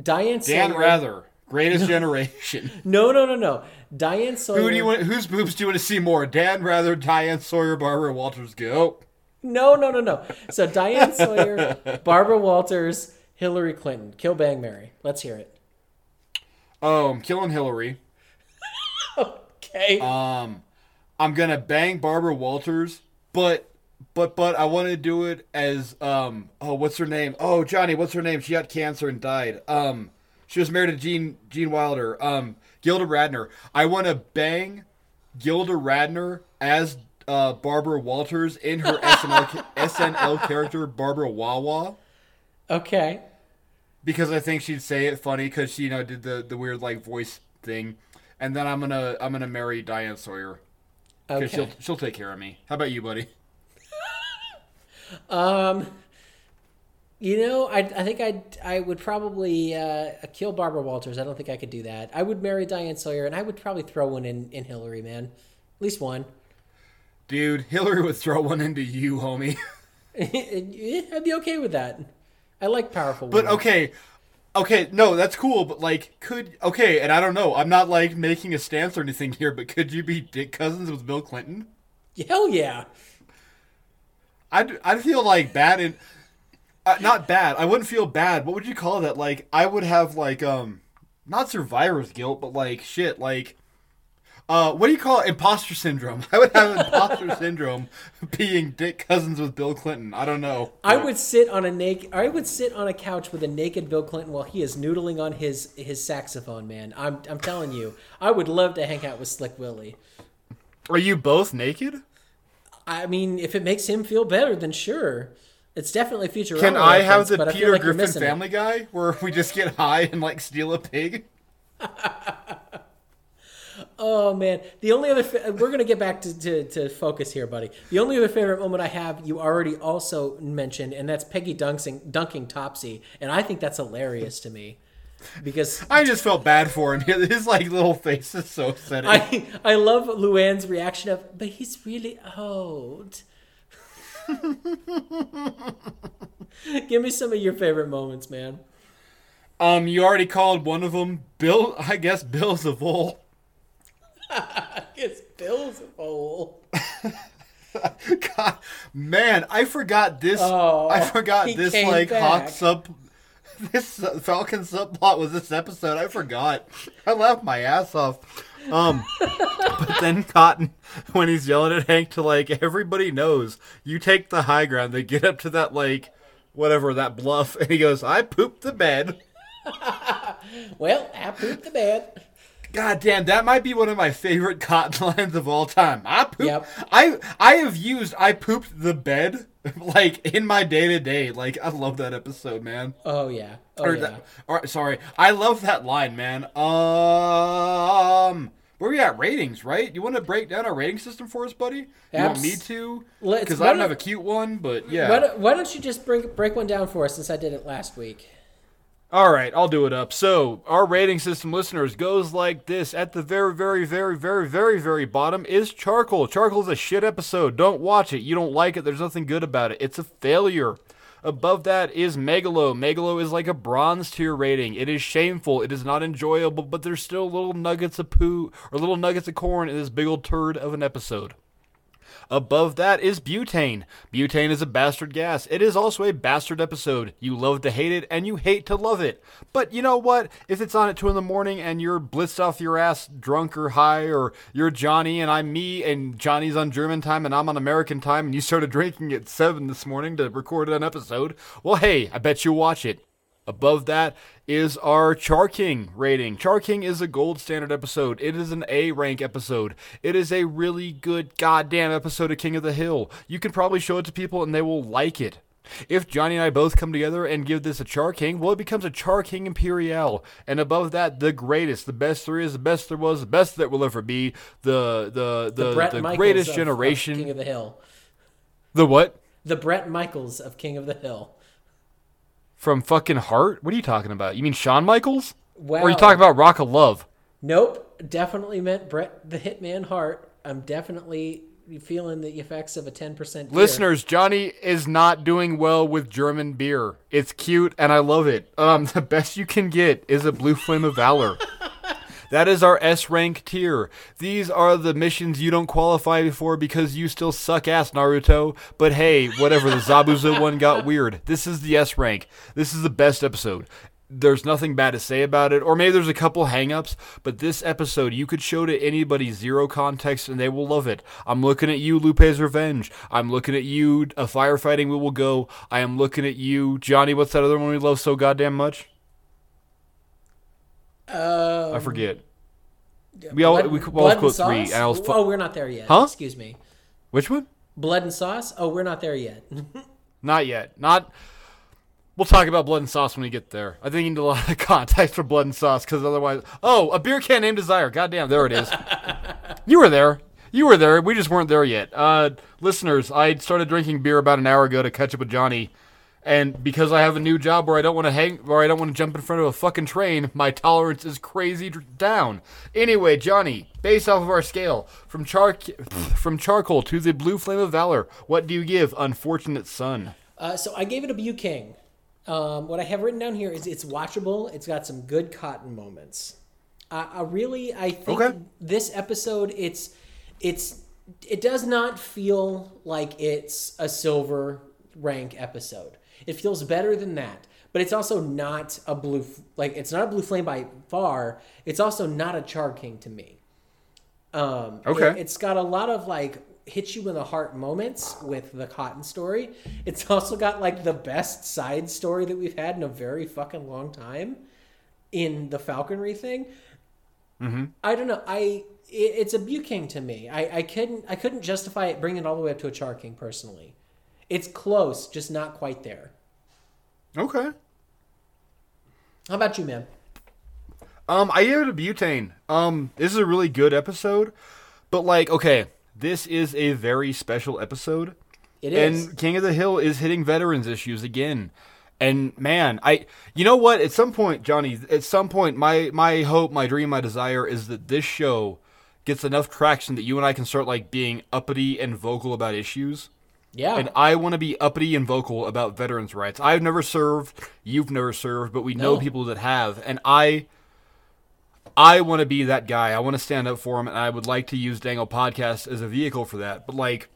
Diane Dan Sawyer. Rather, Greatest Generation. No, no, no, no. Diane Sawyer. Who do you want? Whose boobs do you want to see more? Dan Rather, Diane Sawyer, Barbara Walters. Go. No, no, no, no. So Diane Sawyer, Barbara Walters, Hillary Clinton. Kill, bang, marry. Let's hear it. Um, killing Hillary. Okay. Um, I'm gonna bang Barbara Walters, but but but I want to do it as um oh what's her name? Oh Johnny, what's her name? She got cancer and died. Um, she was married to Gene Gene Wilder. Um, Gilda Radner. I want to bang Gilda Radner as uh Barbara Walters in her SNL SNL character Barbara Wawa okay. Because I think she'd say it funny because she you know did the the weird like voice thing, and then I'm gonna I'm gonna marry Diane Sawyer. Because Okay. she'll she'll take care of me. How about you, buddy? Um, you know, I I think I I would probably uh, kill Barbara Walters. I don't think I could do that. I would marry Diane Sawyer, and I would probably throw one in in Hillary, man. At least one. Dude, Hillary would throw one into you, homie. I'd be okay with that. I like powerful. But women. okay, okay, no, that's cool. But like, could okay, and I don't know. I'm not like making a stance or anything here, but could you be Dick Cousins with Bill Clinton? hell yeah. I'd I'd feel like bad and uh, not bad. I wouldn't feel bad. What would you call that? Like I would have like um not survivor's guilt, but like shit, like uh what do you call it? Imposter syndrome. I would have imposter syndrome being Dick Cousins with Bill Clinton. I don't know. I would sit on a naked. I would sit on a couch with a naked Bill Clinton while he is noodling on his his saxophone. Man, I'm I'm telling you, I would love to hang out with Slick Willie. Are you both naked? I mean, if it makes him feel better, then sure. It's definitely future. Can I have the but I feel Peter like Griffin missing it. Family Guy where we just get high and like steal a pig? Oh man, the only other fa- we're gonna get back to, to, to focus here, buddy. The only other favorite moment I have, you already also mentioned, and that's Peggy dunking dunking Topsy, and I think that's hilarious to me because I just felt bad for him. His like little face is so upsetting. I I love Luanne's reaction of, but he's really old. Give me some of your favorite moments, man. Um, you already called one of them Bill. I guess Bill Zavol. It's Bill's old. God, man, I forgot this. Oh, I forgot this like back. sub. This uh, Falcon subplot was this episode. I forgot. I laughed my ass off. Um, but then Cotton, when he's yelling at Hank to like everybody knows, you take the high ground. They get up to that like whatever that bluff, and he goes, "I pooped the bed." Well, I pooped the bed. God damn, that might be one of my favorite cotton lines of all time. I poop. Yep. I I have used I pooped the bed like in my day to day. Like I love that episode, man. Oh yeah. Oh Or yeah. that, or sorry, I love that line, man. Um, where we at ratings? Right? You want to break down our rating system for us, buddy? You want me to? Because I don't don't- have a cute one, but yeah. Why, don't, why don't you just break break one down for us since I did it last week? All right, I'll do it up. So, our rating system listeners goes like this. At the very, very, very, very, very, very bottom is Charcoal. Charcoal's a shit episode. Don't watch it. You don't like it. There's nothing good about it. It's a failure. Above that is Megalo. Megalo is like a bronze tier rating. It is shameful. It is not enjoyable, but there's still little nuggets of poo or little nuggets of corn in this big old turd of an episode. Above that is butane. Butane is a bastard gas. It is also a bastard episode. You love to hate it and you hate to love it. But you know what? If it's on at 2 in the morning and you're blitzed off your ass, drunk or high, or you're Johnny and I'm me and Johnny's on German time and I'm on American time and you started drinking at 7 this morning to record an episode, well, hey, I bet you'll watch it. Above that is our Char King rating. Char King is a gold standard episode. It is an A rank episode. It is a really good goddamn episode of King of the Hill. You can probably show it to people and they will like it. If Johnny and I both come together and give this a Char King, well, it becomes a Char King Imperial. And above that, the greatest, the best there is, the best there was, the best that will ever be, the the the, the, Michaels greatest of- of generation. King of the Hill. the what? The Bret Michaels of King of the Hill. From fucking Heart? What are you talking about? You mean Shawn Michaels? Or are you talking about Rock of Love? Nope, definitely meant Bret the Hitman Hart. I'm definitely feeling the effects of a 10% beer. Listeners, Johnny is not doing well with German beer. It's cute and I love it. Um, the best you can get is a Blue Flame of Valor. That is our S rank tier. These are the missions you don't qualify for because you still suck ass, Naruto. But hey, whatever, the Zabuza one got weird. This is the S rank. This is the best episode. There's nothing bad to say about it, or maybe there's a couple hangups, but this episode you could show to anybody zero context and they will love it. I'm looking at you, Lupe's Revenge. I'm looking at you, A Firefighting We Will Go. I am looking at you, Johnny. What's that other one we love so goddamn much? Um, I forget. We all we all Blood quote three. Sauce? And I was fu- oh, we're not there yet. Huh? Excuse me. Which one? Blood and sauce? Oh, we're not there yet. Not yet. Not. We'll talk about blood and sauce when we get there. I think you need a lot of context for blood and sauce because otherwise, oh, a beer can named Desire. Goddamn, there it is. you were there. You were there. We just weren't there yet. Uh, listeners, I started drinking beer about an hour ago to catch up with Johnny, and because I have a new job where I don't want to hang, where I don't want to jump in front of a fucking train, my tolerance is crazy down. Anyway, Johnny, based off of our scale from char from charcoal to the blue flame of valor, what do you give Unfortunate Son? uh, so I gave it a Bu King. Um, what I have written down here is it's watchable. It's got some good cotton moments. I, I really, I think Okay. this episode, it's, it's, it does not feel like it's a silver rank episode. It feels better than that, but it's also not a blue, like it's not a blue flame by far. It's also not a char king to me. Um, Okay. it, has got a lot of like hit you in the heart moments with the cotton story. It's also got like the best side story that we've had in a very fucking long time in the falconry thing. Mm-hmm. I don't know. I it, it's a Bu King to me. I, I couldn't I couldn't justify it bringing it all the way up to a Char King personally. It's close, just not quite there. Okay. How about you, man? Um, I gave it a butane. Um, this is a really good episode, but like, okay, this is a very special episode, It is. and King of the Hill is hitting veterans issues again. And man, I, you know what? At some point, Johnny, at some point, my my hope, my dream, my desire is that this show gets enough traction that you and I can start like being uppity and vocal about issues. Yeah. And I want to be uppity and vocal about veterans' rights. I've never served, you've never served, but we know people that have, and I I want to be that guy. I want to stand up for him, and I would like to use Dangle Podcast as a vehicle for that. But like,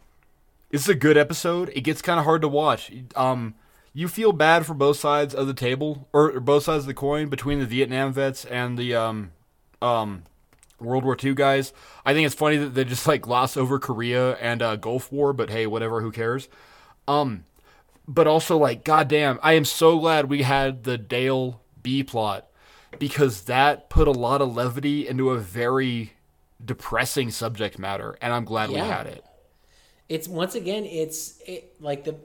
it's a good episode. It gets kind of hard to watch. Um, you feel bad for both sides of the table, or, or both sides of the coin, between the Vietnam vets and the um, um, World War II guys. I think it's funny that they just like gloss over Korea and uh, Gulf War, but hey, whatever, who cares? Um, but also like, goddamn, I am so glad we had the Dale B plot because that put a lot of levity into a very depressing subject matter, and I'm glad we had it. it's once again it's it, like the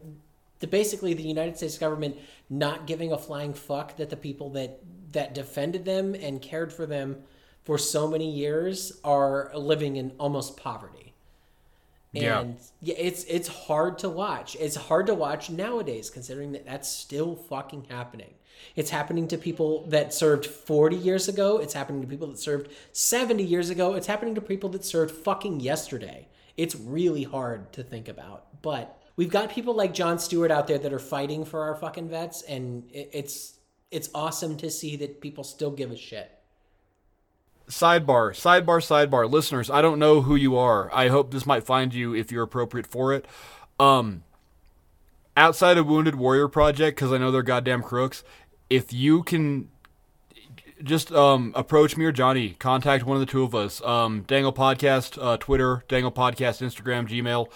the basically the United States government not giving a flying fuck that the people that that defended them and cared for them for so many years are living in almost poverty. Yeah. And yeah, it's it's hard to watch. It's hard to watch nowadays considering that that's still fucking happening. It's happening to people that served 40 years ago. It's happening to people that served 70 years ago. It's happening to people that served fucking yesterday. It's really hard to think about. But we've got people like Jon Stewart out there that are fighting for our fucking vets and it, it's it's awesome to see that people still give a shit. Sidebar, sidebar, sidebar. Listeners, I don't know who you are. I hope this might find you if you're appropriate for it. Um, outside of Wounded Warrior Project, because I know they're goddamn crooks, if you can just um, approach me or Johnny, contact one of the two of us. Um, Dangle Podcast, uh, Twitter, Dangle Podcast, Instagram, Gmail.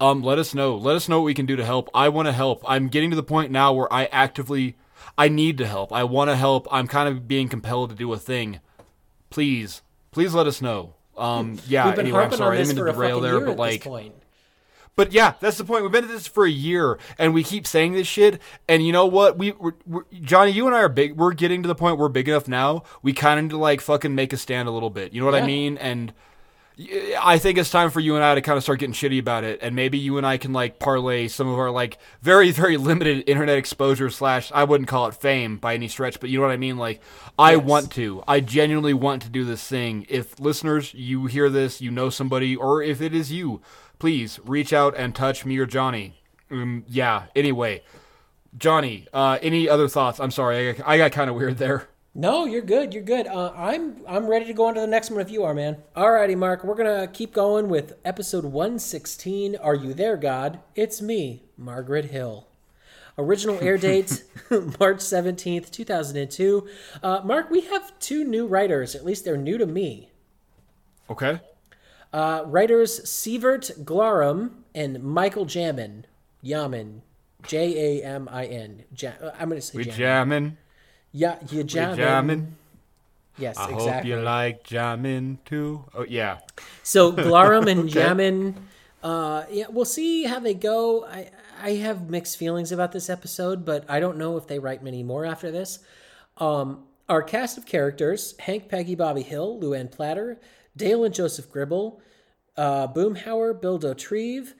Um, let us know. Let us know what we can do to help. I want to help. I'm getting to the point now where I actively, I need to help. I want to help. I'm kind of being compelled to do a thing please, please let us know. Um, yeah. We've been anyway, I'm sorry. I didn't mean to derail there, but like, but yeah, that's the point. We've been at this for a year, and we keep saying this shit. And you know what? We, we're, we're, Johnny, you and I are big. We're getting to the point where we're big enough now. We kind of need to like fucking make a stand a little bit. You know what I mean? And I think it's time for you and I to kind of start getting shitty about it, and maybe you and I can like parlay some of our like very very limited internet exposure slash I wouldn't call it fame by any stretch, but you know what I mean. Like I Yes. want to, I genuinely want to do this thing. If listeners, you hear this, you know somebody, or if it is you, please reach out and touch me or Johnny. Um, yeah. Anyway, Johnny, uh, any other thoughts? I'm sorry, I got, I got kind of weird there. No, you're good. You're good. Uh, I'm I'm ready to go on to the next one if you are, man. Alrighty, Mark. We're gonna keep going with episode 116. Are you there, God? It's me, Margaret Hill. Original air date March 17th, 2002. Uh, Mark, we have two new writers. At least they're new to me. Okay. Uh, writers Sivert Glarum and Michael Jamin. Yamin. J A M I N. Uh, I'm gonna say We Jamin. jamming. Yeah, you We jamming. jamming. Yes, I exactly. hope you like jamming too. Oh yeah. So Glarum and Okay. Uh, yeah, we'll see how they go. I I have mixed feelings about this episode, but I don't know if they write many more after this. Um, our cast of characters: Hank, Peggy, Bobby Hill, Luanne Platter, Dale and Joseph Gribble, uh, Boomhauer, Bill Dauterive,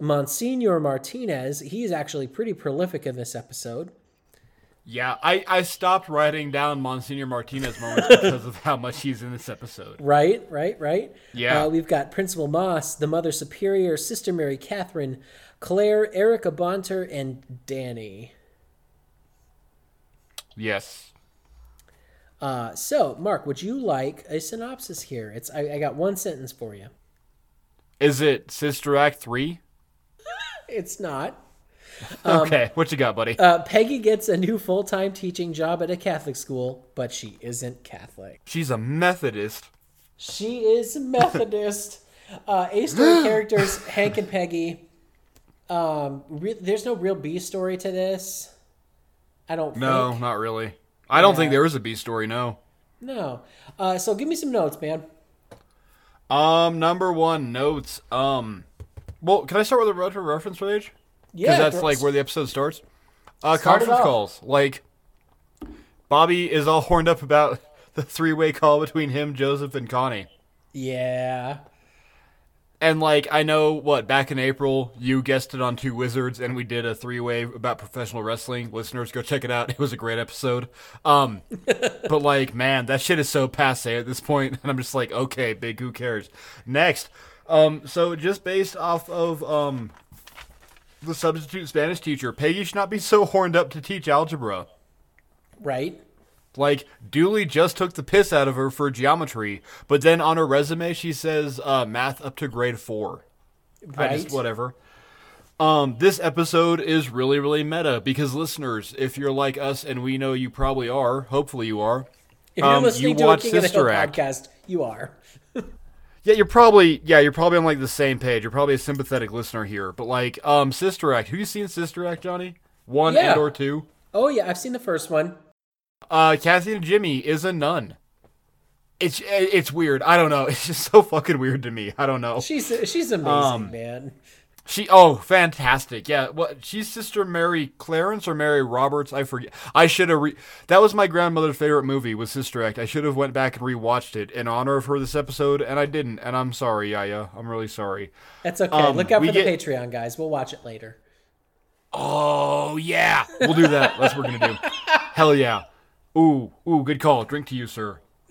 Monsignor Martinez. He's actually pretty prolific in this episode. Yeah, I, I stopped writing down Monsignor Martinez moments because of how much he's in this episode. Right, right, right. Yeah. Uh, we've got Principal Moss, the Mother Superior, Sister Mary Catherine, Claire, Erica Bonter, and Danny. Yes. Uh, so, Mark, would you like a synopsis here? It's I, I got one sentence for you. Is it Sister Act 3? It's not. okay, what you got, buddy? Uh, Peggy gets a new full time teaching job at a Catholic school, but she isn't Catholic. She's a Methodist. She is Methodist. uh, A story characters Hank and Peggy. Um, re- there's no real B story to this. I don't No, think. not really. I don't think there is a B story, no. No. Uh, so give me some notes, man. Um, number one, notes. Um, well, can I start with a retro reference page? Yeah, Because that's like where the episode starts. Uh, Start conference calls. Like, Bobby is all horned up about the three way call between him, Joseph, and Connie. Yeah. And like I know what back in April you guessed it on Two Wizards and we did a three way about professional wrestling. Listeners, go check it out. It was a great episode. Um, but like man, that shit is so passe at this point, and I'm just like, okay, big, who cares? Next, um, so just based off of um the substitute Spanish teacher, Peggy should not be so horned up to teach algebra. Right. Like, Dooley just took the piss out of her for geometry, but then on her resume she says uh, math up to grade four. I Right. just whatever. Um, this episode is really, really meta because listeners, if you're like us, and we know you probably are, hopefully you are. If you're um, listening you to a watch King of the Hill Sister Act. podcast, you are. Yeah, you're probably yeah, you're probably on like the same page. You're probably a sympathetic listener here. But like, um, Sister Act. Have you seen Sister Act, Johnny? One Yeah. and or two. Oh yeah, I've seen the first one. Uh, Kathy Najimy is a nun. It's it's weird. I don't know. It's just so fucking weird to me. I don't know. She's she's amazing, Um, man. She oh fantastic. Yeah what she's sister Mary Clarence or Mary Roberts? I forget I should have re- that was my grandmother's favorite movie was Sister Act. I should have went back and rewatched it in honor of her this episode and I didn't and I'm sorry Yaya. I'm really sorry. That's okay. um, Look out for the get- Patreon, guys. We'll watch it later. oh yeah. We'll do that. That's what we're gonna do. Hell yeah. Ooh ooh good call. Drink to you sir.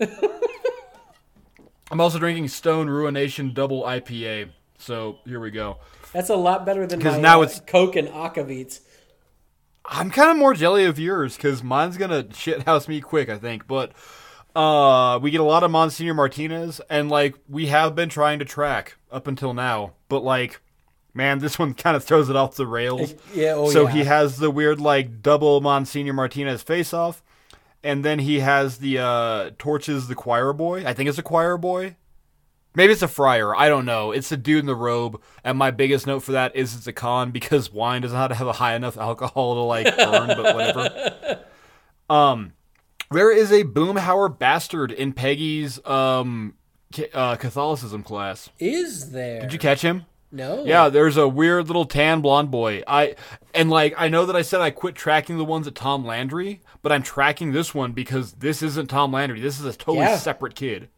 I'm also drinking Stone Ruination Double IPA so here we go That's a lot better than because now uh, it's- Coke and Akavit. I'm kind of more jelly of yours because mine's gonna shithouse me quick, I think. But uh, we get a lot of Monsignor Martinez, and like we have been trying to track up until now, but like, man, this one kind of throws it off the rails. Yeah, oh so yeah. he has the weird like double Monsignor Martinez face off, and then he has the uh, torches the choir boy. I think it's a choir boy. Maybe it's a friar. I don't know. It's the dude in the robe. And my biggest note for that is it's a con because wine doesn't have to have a high enough alcohol to like burn, but whatever. Um, there is a Boomhauer bastard in Peggy's um uh, Catholicism class. Is there? Did you catch him? No. Yeah, there's a weird little tan blonde boy. I and like I know that I said I quit tracking the ones at Tom Landry, but I'm tracking this one because this isn't Tom Landry. This is a totally Yeah. separate kid.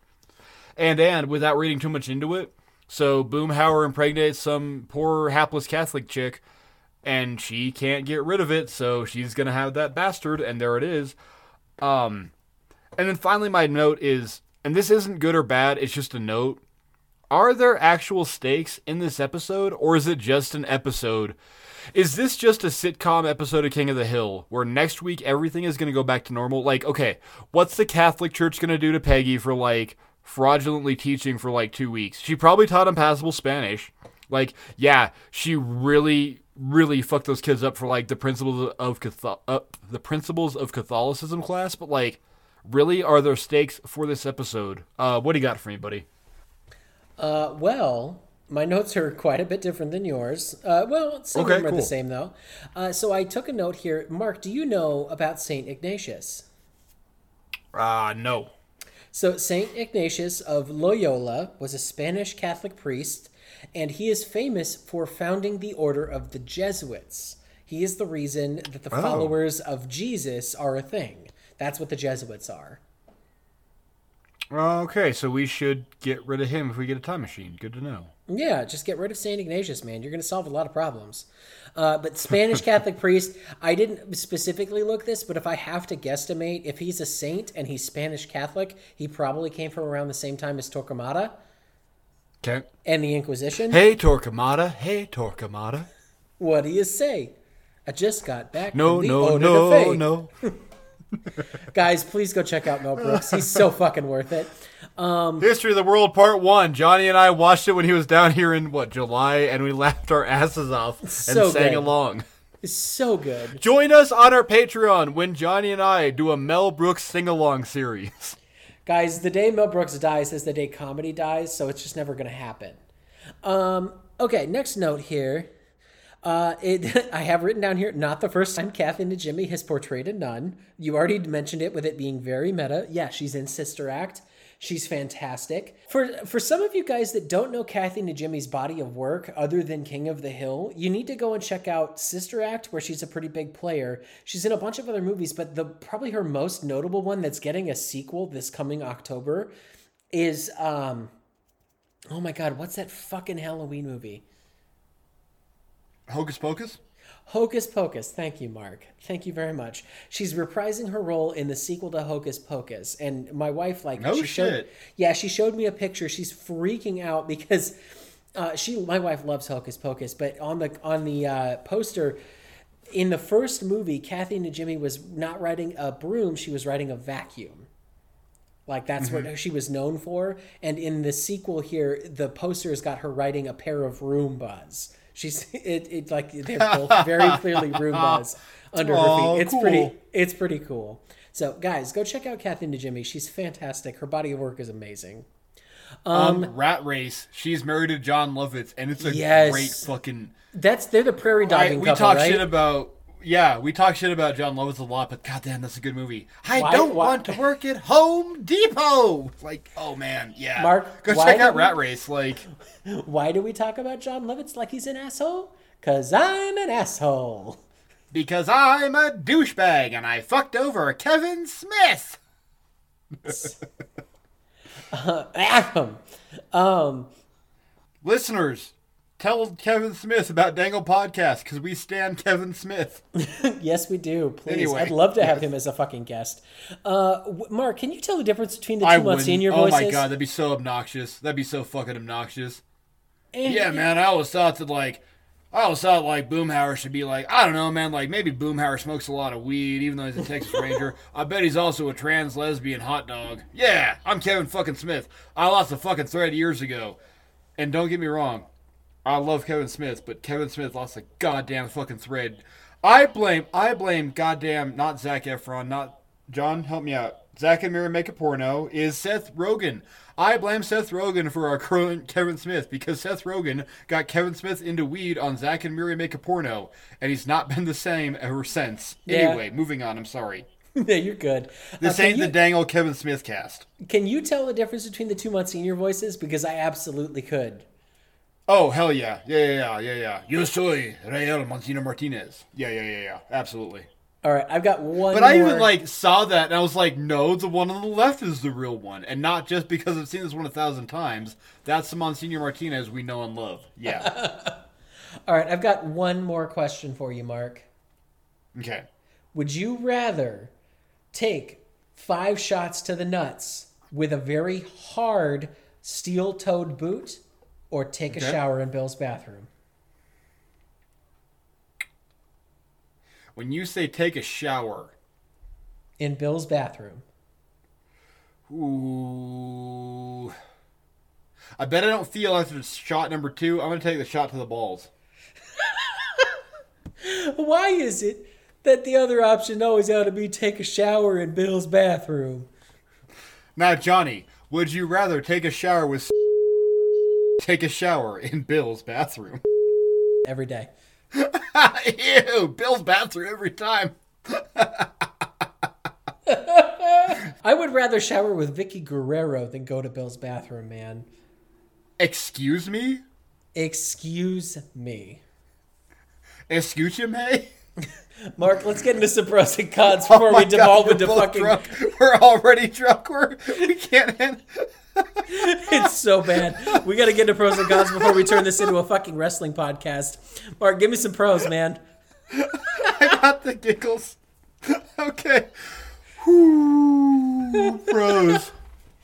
And and without reading too much into it, so Boomhauer impregnates some poor hapless Catholic chick, and she can't get rid of it, so she's gonna have that bastard, and there it is. Um, and then finally, my note is, and this isn't good or bad, it's just a note. Are there actual stakes in this episode, or is it just an episode? Is this just a sitcom episode of King of the Hill where next week everything is going to go back to normal? Like, okay, what's the Catholic Church going to do to Peggy for like fraudulently teaching for like two weeks? She probably taught him passable Spanish. Like, yeah, she really, really fucked those kids up for like the principles of Catholic, uh, the principles of Catholicism class. But like, really, are there stakes for this episode? Uh, what do you got for me, buddy? Uh, well, my notes are quite a bit different than yours. Uh, well, some Okay, of them are cool. the same though. Uh, so I took a note here. Mark, do you know about Saint Ignatius? Ah, no. So Saint Ignatius of Loyola was a Spanish Catholic priest, and he is famous for founding the order of the Jesuits. He is the reason that the Oh. followers of Jesus are a thing. That's what the Jesuits are. Okay, so we should get rid of him if we get a time machine. Good to know. Yeah, just get rid of Saint Ignatius, man. You're going to solve a lot of problems. Uh, but Spanish Catholic priest, I didn't specifically look this, but if I have to guesstimate, if he's a saint and he's Spanish Catholic, he probably came from around the same time as Torquemada Okay. and the Inquisition. Hey, Torquemada. Hey, Torquemada. What do you say? I just got back. No, from the no, no, no. Guys, please go check out Mel Brooks. He's so fucking worth it. Um, History of the World Part 1. Johnny and I watched it when he was down here in, what, July, and we laughed our asses off and So sang good. along. It's so good. Join us on our Patreon when Johnny and I do a Mel Brooks sing along series. Guys, the day Mel Brooks dies is the day comedy dies, so it's just never going to happen. Um, okay, next note here. Uh, it, I have written down here, not the first time Kathy Najimy has portrayed a nun. You already mentioned it with it being very meta. Yeah, she's in Sister Act. She's fantastic. For for some of you guys that don't know Kathy Najimy's body of work other than King of the Hill, you need to go and check out Sister Act, where she's a pretty big player. She's in a bunch of other movies, but the probably her most notable one that's getting a sequel this coming October is um oh my god, what's that fucking Halloween movie? Hocus Pocus? Hocus Pocus. Thank you, Mark. Thank you very much. She's reprising her role in the sequel to Hocus Pocus, and my wife like No she showed, shit. yeah, she showed me a picture. She's freaking out because uh, she, my wife, loves Hocus Pocus, but on the on the uh, poster. In the first movie, Kathy Najimy was not riding a broom; she was riding a vacuum. Like that's what she was known for. And in the sequel here, the poster's got her riding a pair of Roombas. She's it, it like they're both very clearly Roombas under her feet. It's cool. pretty it's pretty cool. So guys, go check out Kathy Najimy. She's fantastic. Her body of work is amazing. Um, Rat Race. She's married to Jon Lovitz, and it's a Yes. great fucking. That's they're the prairie diving we couple, talk right? shit about. Yeah, we talk shit about Jon Lovitz a lot, but goddamn, that's a good movie. I Why- don't why- want to work at Home Depot. Like, oh man, yeah. Mark, go check out we- Rat Race. Like, Why do we talk about Jon Lovitz like he's an asshole? Cause I'm an asshole. because I'm a douchebag and I fucked over Kevin Smith. Ahem. um, Listeners, tell Kevin Smith about Dangle Podcast because we stand Kevin Smith. yes, we do. Please, Anyway, I'd love to have him as a fucking guest. Uh, Mark, can you tell the difference between the two would. Monsignor Oh voices? Oh my god, that'd be so obnoxious. That'd be so fucking obnoxious. And- Yeah, man. I always thought that like, I always thought like Boomhauer should be like, I don't know, man. Like maybe Boomhauer smokes a lot of weed, even though he's a Texas Ranger. I bet he's also a trans lesbian hot dog. Yeah, I'm Kevin fucking Smith. I lost a fucking thread years ago, and don't get me wrong, I love Kevin Smith, but Kevin Smith lost a goddamn fucking thread. I blame, I blame goddamn not Zac Efron, not John. Help me out. Zack and Miri make a porno is Seth Rogen. I blame Seth Rogen for our current Kevin Smith because Seth Rogen got Kevin Smith into weed on Zack and Miri make a porno, and he's not been the same ever since. Yeah. Anyway, moving on. I'm sorry. yeah, you're good. This Uh, ain't you, the dang old Kevin Smith cast. Can you tell the difference between the two Monsignor voices? Because I absolutely could. Oh hell yeah, yeah yeah yeah yeah yeah. Yo soy Rael Monsignor Martinez. Yeah yeah yeah yeah. Absolutely, All right, I've got one. But more. I even like saw that and I was like, no, the one on the left is the real one, and not just because I've seen this one a thousand times. That's the Monsignor Martinez we know and love. Yeah. All right, I've got one more question for you, Mark. okay. Would you rather take five shots to the nuts with a very hard steel-toed boot, or take a shower in Bill's bathroom? When you say take a shower, In Bill's bathroom. ooh, I bet I don't feel after shot number two. I'm gonna take the shot to the balls. Why is it that the other option always ought to be take a shower in Bill's bathroom? Now, Johnny, would you rather take a shower with take a shower in Bill's bathroom? Every day. Ew, Bill's bathroom every time. I would rather shower with Vickie Guerrero than go to Bill's bathroom, man. Excuse me? Excuse me. Excuse me? Mark, let's get into some pros and cons oh before we devolve we're into fucking. drunk. We're already drunk. We're, we can't end. It's so bad. We got to get into pros and cons before we turn this into a fucking wrestling podcast. Mark, give me some pros, man. I got the giggles. Okay. Whew, Pros.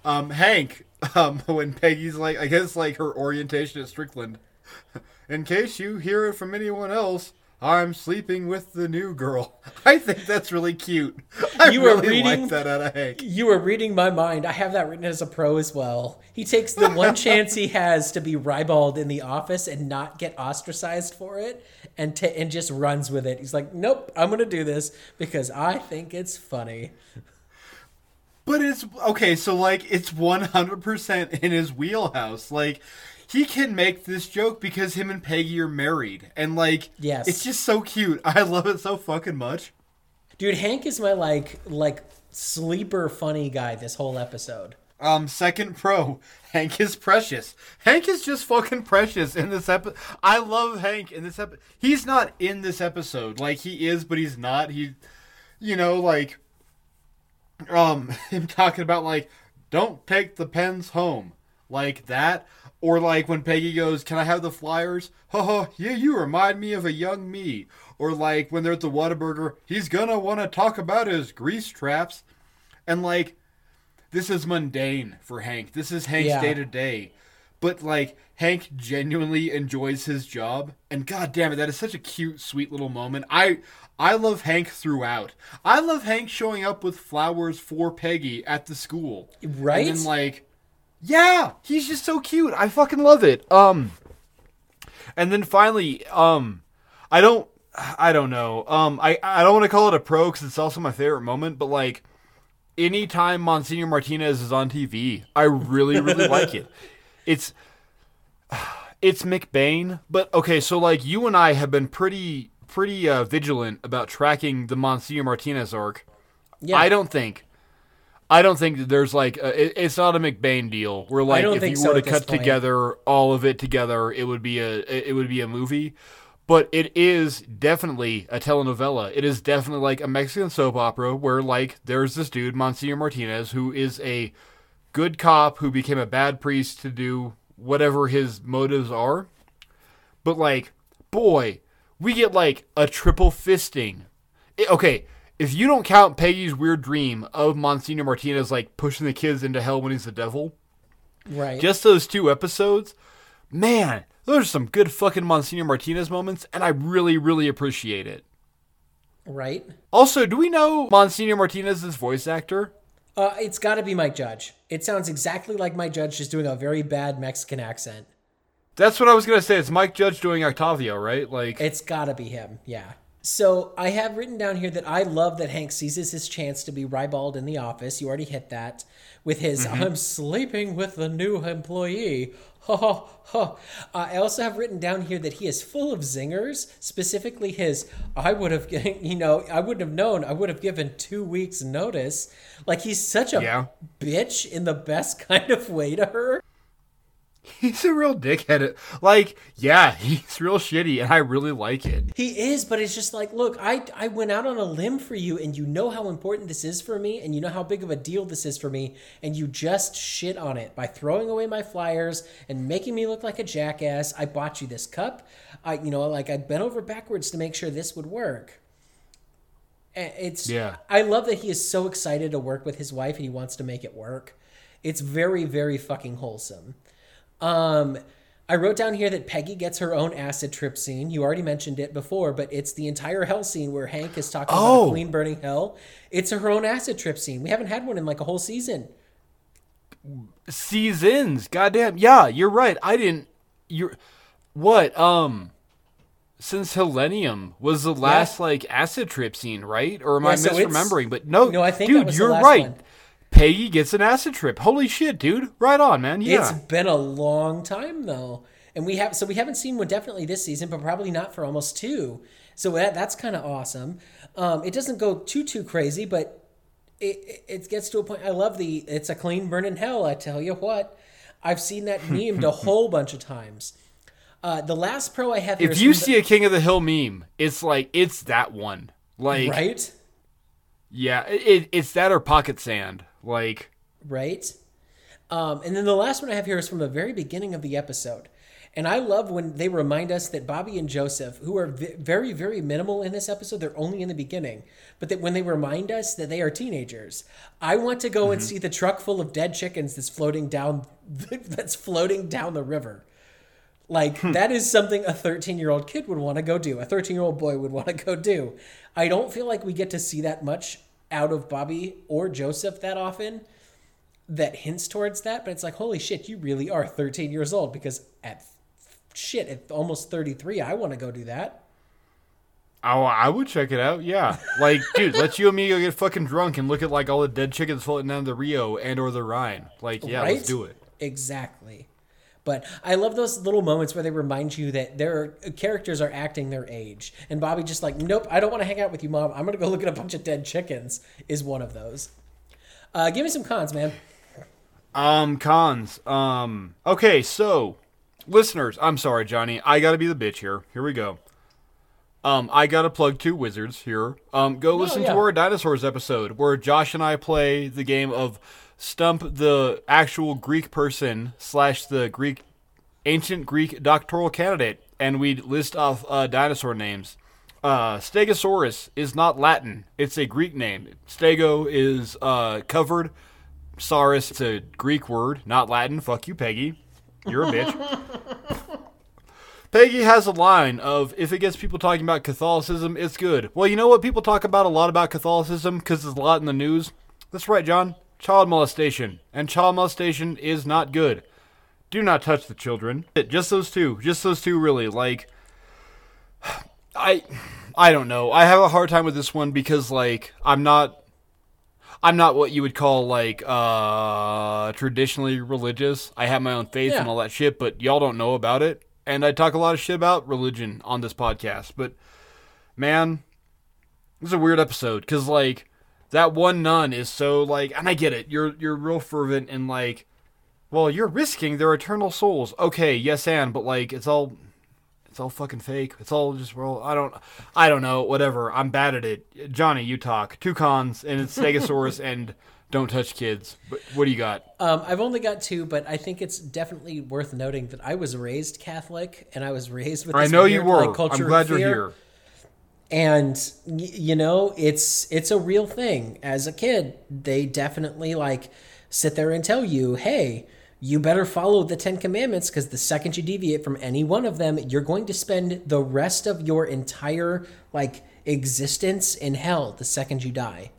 Um, Hank. Um, when Peggy's like, I guess like her orientation at Strickland. In case you hear it from anyone else, I'm sleeping with the new girl. I think that's really cute. I You were really reading- like that out of Hank. You were reading my mind. I have that written as a pro as well. He takes the one chance he has to be ribald in the office and not get ostracized for it, and ta and just runs with it. He's like, "Nope, I'm gonna do this because I think it's funny." But it's okay, so like it's 100% in his wheelhouse. Like he can make this joke because him and Peggy are married and like Yes. it's just so cute. I love it so fucking much. Dude, Hank is my like like sleeper funny guy this whole episode. Um second pro, Hank is precious. Hank is just fucking precious in this episode. I love Hank in this episode. He's not in this episode. Like he is, but he's not. He you know like um him talking about like don't take the pens home like that or like when peggy goes can i have the flyers? Haha yeah you remind me of a young me. Or like when they're at the whataburger he's gonna want to talk about his grease traps. And like this is mundane for hank. This is hank's day to day but like hank genuinely enjoys his job. And god damn it that is such a cute sweet little moment. I i love hank throughout. I love hank showing up with flowers for peggy at the school. Right? and then like yeah he's just so cute i fucking love it um and then finally um i don't i don't know um i i don't want to call it a pro because it's also my favorite moment but like anytime Monsignor Martinez is on TV, I really, really like it. It's it's McBain, but okay, so like you and I have been pretty pretty uh, vigilant about tracking the Monsignor Martinez arc. yeah. I don't think I don't think that there's like a, it, it's not a McBain deal where like if you so were to cut point. together all of it together, it would be a it would be a movie. But it is definitely a telenovela. It is definitely like a Mexican soap opera where like there's this dude Monsignor Martinez who is a good cop who became a bad priest to do whatever his motives are. But like, boy, we get like a triple fisting. I- okay, if you don't count Peggy's weird dream of Monsignor Martinez like pushing the kids into hell when he's the devil, right. just those two episodes, man, those are some good fucking Monsignor Martinez moments, and I really, really appreciate it. right. Also, do we know Monsignor Martinez's voice actor? Uh, it's got to be Mike Judge. It sounds exactly like Mike Judge just doing a very bad Mexican accent. That's what I was gonna say. It's Mike Judge doing Octavio, right? Like, It's got to be him. Yeah. So I have written down here that I love that Hank seizes his chance to be ribald in the office. You already hit that with his mm-hmm. "I'm sleeping with the new employee." Ha ha ha. I also have written down here that he is full of zingers. Specifically, his "I would have, you know, I wouldn't have known. I would have given two weeks notice." Like he's such a Yeah. bitch in the best kind of way to her. He's a real dickhead. Like, yeah, he's real shitty, and I really like it. He is, but it's just like, look, I I went out on a limb for you, and you know how important this is for me, and you know how big of a deal this is for me, and you just shit on it by throwing away my flyers and making me look like a jackass. I bought you this cup. I, you know, like I bent over backwards to make sure this would work. It's Yeah. I love that he is so excited to work with his wife and he wants to make it work. It's very very fucking wholesome. Um, I wrote down here that Peggy gets her own acid trip scene. You already mentioned it before, but it's the entire hell scene where Hank is talking about Oh. a clean burning hell. It's her own acid trip scene. We haven't had one in like a whole season. Seasons, goddamn, yeah, you're right. I didn't. You're what? Um, since Hillennium was the last like acid trip scene, right? Or am I so misremembering? But no, No, I think that dude, you're last right. one. Peggy gets an acid trip. Holy shit, dude! Right on, man. Yeah. It's been a long time though, and we have so we haven't seen one definitely this season, but probably not for almost two. So that that's kind of awesome. Um, it doesn't go too too crazy, but it, it gets to a point. I love the it's a clean burning hell. I tell you what, I've seen that memed a whole bunch of times. Uh, the last pro I have if you from the- see a King of the Hill meme, it's like it's that one. Like, right, yeah, it, it's that or pocket sand. Like, right, um, and then the last one I have here is from the very beginning of the episode. And I love when they remind us that Bobby and Joseph, who are v- very, very minimal in this episode, they're only in the beginning, but that when they remind us that they are teenagers, I want to go and see the truck full of dead chickens that's floating down, that's floating down the river. Like that is something a 13 year old kid would want to go do. A 13 year old boy would want to go do. I don't feel like we get to see that much out of Bobby or Joseph that often that hints towards that, but it's like, holy shit, you really are 13 years old because at shit, at almost 33, I want to go do that. oh, I would check it out. Yeah, like, dude, let's you and me go get fucking drunk and look at like all the dead chickens floating down the Rio and or the Rhine. Like, yeah, right? let's do it. Exactly. But I love those little moments where they remind you that their characters are acting their age. And Bobby just like, nope, I don't want to hang out with you, mom. I'm going to go look at a bunch of dead chickens, is one of those. Uh, give me some cons, man. Um, cons. Um, okay, so listeners, I'm sorry, Jonny. I gotta be the bitch here. Here we go. Um, I gotta plug two wizards here. Um, go listen yeah. to our dinosaurs episode where Josh and I play the game of stump the actual Greek person slash the Greek ancient Greek doctoral candidate, and we'd list off uh, dinosaur names. Uh, Stegosaurus is not Latin; it's a Greek name. Stego is uh, covered. Saurus, it's a Greek word, not Latin. Fuck you, Peggy. You're a bitch. Peggy has a line of if it gets people talking about Catholicism, it's good. Well, you know what? People talk about a lot about Catholicism because there's a lot in the news. That's right, John. Child molestation. And child molestation is not good. Do not touch the children. Just those two. Just those two, really. Like, I. I don't know. I have a hard time with this one because, like, I'm not I'm not what you would call like uh traditionally religious. I have my own faith and all that shit, but y'all don't know about it. And I talk a lot of shit about religion on this podcast. But man, this is a weird episode because like that one nun is so like, and I get it. You're you're real fervent and like, well, you're risking their eternal souls. Okay, yes, and but like it's all it's all fucking fake. It's all just well, I don't, I don't know. Whatever. I'm bad at it. Jonny, you talk. Two cons, and it's Stegosaurus and don't touch kids. But what do you got? Um, I've only got two, but I think it's definitely worth noting that I was raised Catholic and I was raised with. I know you were. like, culture I'm glad you're here. And you know it's it's a real thing as a kid they definitely like sit there and tell you hey you better follow the 10 commandments because the second you deviate from any one of them you're going to spend the rest of your entire like existence in hell the second you die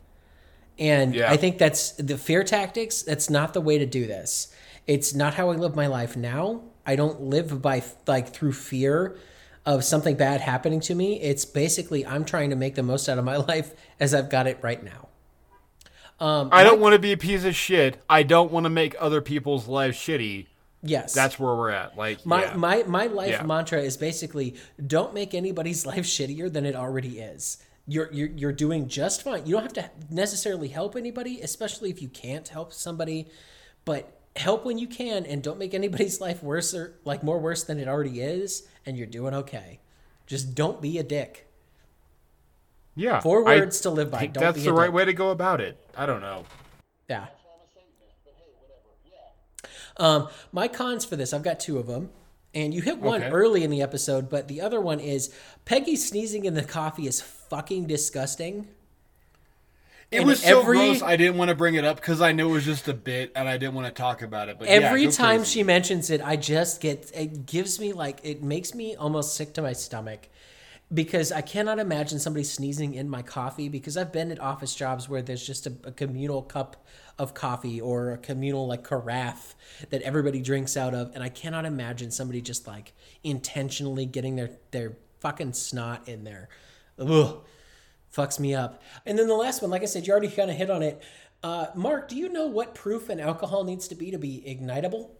and Yeah. I think that's the fear tactics. That's not the way to do this. It's not how I live my life now. I don't live by like through fear of something bad happening to me. It's basically I'm trying to make the most out of my life as I've got it right now. Um, I don't want to be a piece of shit. I don't want to make other people's lives shitty. yes, That's where we're at. Like my yeah. my my life Yeah. mantra is basically don't make anybody's life shittier than it already is. You're, you're you're doing just fine. You don't have to necessarily help anybody, especially if you can't help somebody. But help when you can and don't make anybody's life worse or like more worse than it already is and you're doing okay just don't be a dick Yeah. four I words to live by don't that's the right dick. way to go about it. I don't know. yeah um my cons for this i've got two of them and you hit one Okay. early in the episode but the other one is peggy sneezing in the coffee is fucking disgusting It was so every- gross. I didn't want to bring it up because I knew it was just a bit, and I didn't want to talk about it. But Every go time crazy. she mentions it, I just get it gives me like it makes me almost sick to my stomach because I cannot imagine somebody sneezing in my coffee because I've been at office jobs where there's just a, a communal cup of coffee or a communal like carafe that everybody drinks out of and I cannot imagine somebody just like intentionally getting their their fucking snot in there. Ugh fucks me up. And then the last one, like I said, you already kind of hit on it. Uh, Mark, do you know what proof an alcohol needs to be to be ignitable?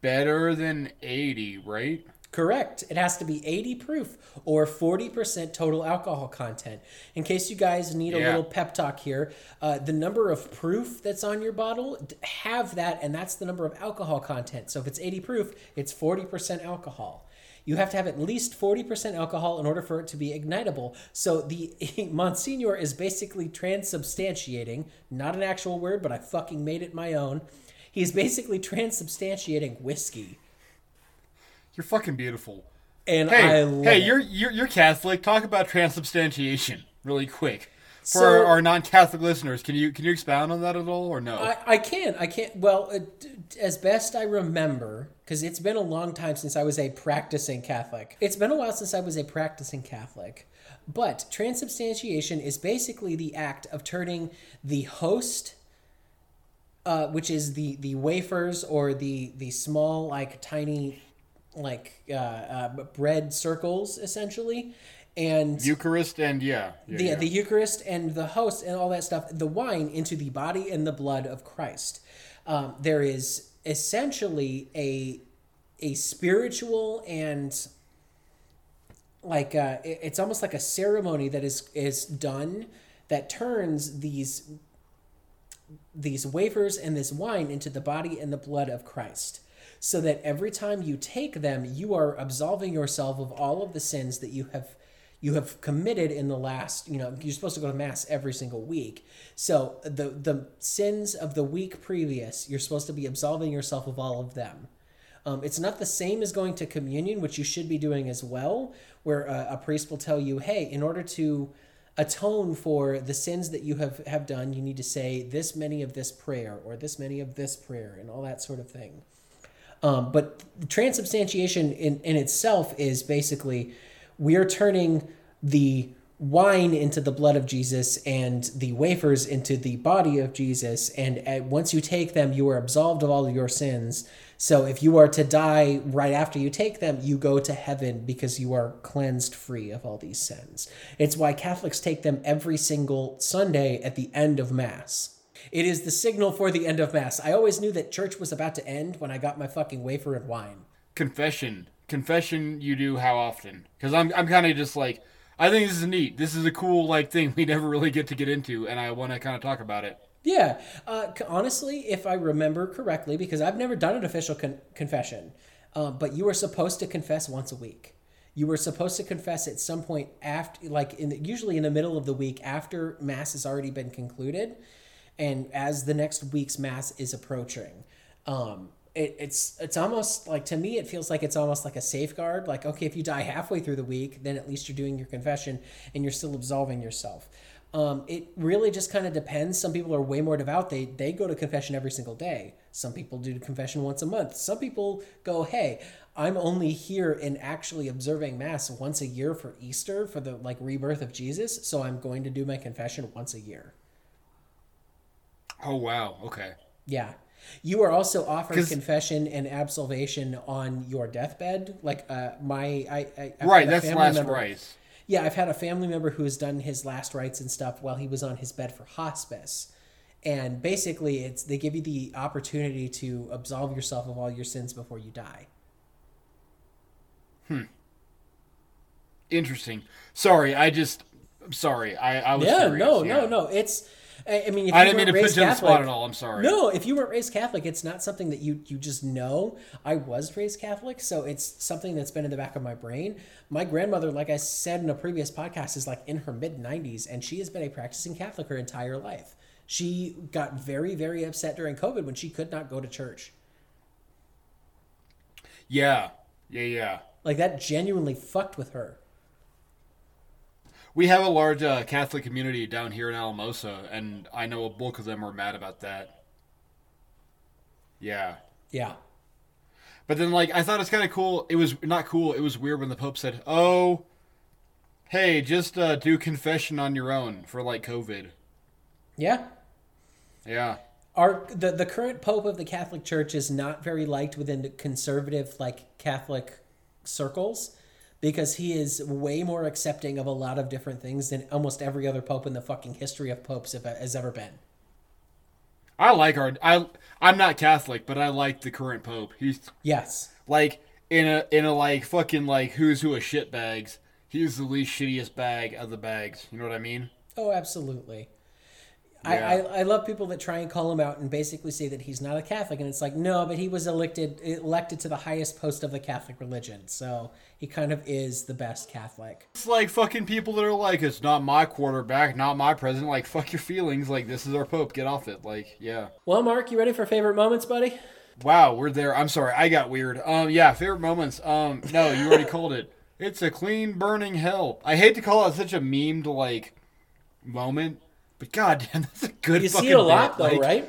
better than eighty, right? Correct. It has to be 80 proof or 40% total alcohol content. In case you guys need a Yeah. little pep talk here, uh, the number of proof that's on your bottle, have that, and that's the number of alcohol content. So if it's 80 proof, it's 40% alcohol. You have to have at least 40% alcohol in order for it to be ignitable. So the Monsignor is basically transubstantiating, not an actual word, but I fucking made it my own. He's basically transubstantiating whiskey. You're fucking beautiful. And Hey, I love hey, it. you're you're you're Catholic. Talk about transubstantiation really quick for So- our, our non-Catholic listeners. Can you can you expound on that at all or no? I, I can. I can't. Well, uh, d- as best I remember, because it's been a long time since I was a practicing Catholic. It's been a while since I was a practicing Catholic. But transubstantiation is basically the act of turning the host, uh, which is the the wafers or the the small like tiny like uh, uh, bread circles essentially, and Eucharist and yeah, yeah, the yeah. the Eucharist and the host and all that stuff, the wine into the body and the blood of Christ. Um, there is essentially a a spiritual and like uh, it- it's almost like a ceremony that is is done that turns these these wafers and this wine into the body and the blood of Christ. So that every time you take them, you are absolving yourself of all of the sins that you have you have committed in the last, you know, you're supposed to go to mass every single week. So the the sins of the week previous, you're supposed to be absolving yourself of all of them. Um, it's not the same as going to communion, which you should be doing as well, where a, a priest will tell you, hey, in order to atone for the sins that you have, have done, you need to say this many of this prayer or this many of this prayer and all that sort of thing. Um, but transubstantiation in, in itself is basically we are turning the wine into the blood of Jesus and the wafers into the body of Jesus. And uh, once you take them, you are absolved of all of your sins. So if you are to die right after you take them, you go to heaven because you are cleansed free of all these sins. It's why Catholics take them every single Sunday at the end of Mass. It is the signal for the end of Mass. I always knew that church was about to end when I got my fucking wafer and wine. confession. Confession you do how often? Because I'm I'm kind of just like I think this is neat. This is a cool like thing we never really get to get into, and I want to kind of talk about it. Yeah, uh, honestly, if I remember correctly, because I've never done an official con- confession, uh, but you were supposed to confess once a week. You were supposed to confess at some point after, like in the, usually in the middle of the week after mass has already been concluded, and as the next week's mass is approaching. Um, it, it's it's almost like to me it feels like it's almost like a safeguard. Like okay, if you die halfway through the week, then at least you're doing your confession and you're still absolving yourself. Um, it really just kind of depends. Some people are way more devout. They they go to confession every single day. Some people do confession once a month. Some people go, hey, I'm only here and actually observing mass once a year for Easter for the like rebirth of Jesus. So I'm going to do my confession once a year. Oh wow, okay. Yeah. You are also offered confession and absolvation on your deathbed. Like uh, my, I, I I've Right, that's last member- rites. Yeah, I've had a family member who has done his last rites and stuff while he was on his bed for hospice. And basically, it's they give you the opportunity to absolve yourself of all your sins before you die. Hmm. Interesting. Sorry, I just I'm sorry. I I was yeah, curious, no, yeah. no, no. It's I, I mean, if I you didn't mean to put raised you on the Catholic, spot at all. I'm sorry. No, if you weren't raised Catholic, it's not something that you you just know. I was raised Catholic, so it's something that's been in the back of my brain. My grandmother, like I said in a previous podcast, is like in her mid 90s, and she has been a practicing Catholic her entire life. She got very, very upset during COVID when she could not go to church. Yeah, yeah, yeah. Like that genuinely fucked with her. We have a large uh, Catholic community down here in Alamosa, and I know a bulk of them were mad about that. Yeah. Yeah. But then, like, I thought it's kind of cool. It was not cool. It was weird when the Pope said, "Oh, hey, just uh, do confession on your own for like COVID." Yeah. Yeah, Our the, the current pope of the Catholic Church is not very liked within the conservative like Catholic circles because he is way more accepting of a lot of different things than almost every other pope in the fucking history of popes have, has ever been. I like our. I I'm not Catholic, but I like the current Pope. He's Yes. like in a in a like fucking like who's who of shit bags. He's the least shittiest bag of the bags. You know what I mean? Oh, absolutely. Yeah. I, I, I love people that try and call him out and basically say that he's not a Catholic, and it's like no, but he was elected elected to the highest post of the Catholic religion, so he kind of is the best Catholic. It's like fucking people that are like, it's not my quarterback, not my president. Like, fuck your feelings. Like, this is our Pope. Get off it. Like, yeah. Well, Mark, you ready for favorite moments, buddy? Wow, we're there. I'm sorry, I got weird. Um, yeah, favorite moments. Um, no, you already called it. It's a clean burning hell. I hate to call it such a memed like moment, but goddamn, that's a good. You see it a lot, bit. though, Like, right?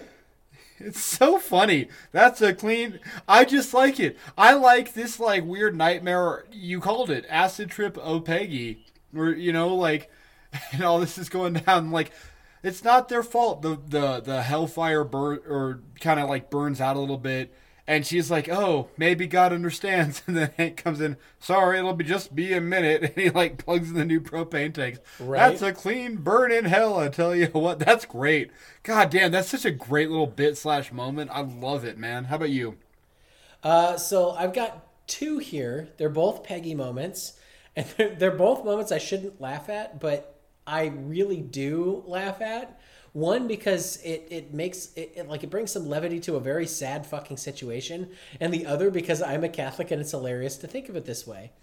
It's so funny. That's a clean. I just like it. I like this like weird nightmare. You called it acid trip of Peggy, where you know like, and all this is going down. Like, it's not their fault. The the the hellfire burn or kind of like burns out a little bit, and she's like, "Oh, maybe God understands." And then Hank comes in. Sorry, it'll be just be a minute, and he like plugs in the new propane tanks. Right. That's a clean burn in hell. I tell you what, that's great. God damn, that's such a great little bit slash moment. I love it, man. How about you? Uh, so I've got two here. They're both Peggy moments, and they're, they're both moments I shouldn't laugh at, but I really do laugh at. One because it it makes it, it like it brings some levity to a very sad fucking situation, and the other because I'm a Catholic and it's hilarious to think of it this way.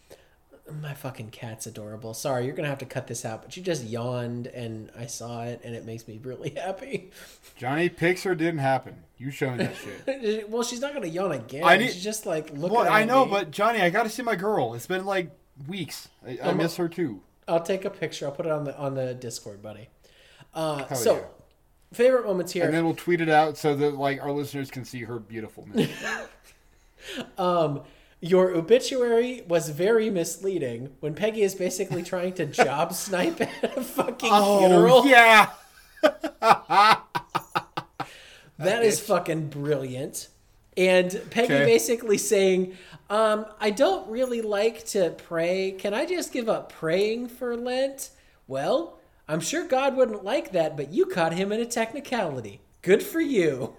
My fucking cat's adorable. Sorry, you're gonna have to cut this out, but she just yawned and I saw it and it makes me really happy. Jonny Pixar didn't happen. You showing that shit. well, she's not gonna yawn again. I need- she's just like looking. At it. Well, I know, me. but Jonny, I got to see my girl. It's been like weeks. I, I miss her too. I'll take a picture. I'll put it on the on the Discord, buddy. Uh, so, yeah. Favorite moments here. And then we'll tweet it out so that like our listeners can see her beautifulness. um, your obituary was very misleading when Peggy is basically trying to job snipe at a fucking funeral. oh yeah. That is fucking brilliant. And Peggy Okay. basically saying, um, I don't really like to pray. Can I just give up praying for Lent? Well, I'm sure God wouldn't like that, but you caught him in a technicality. Good for you.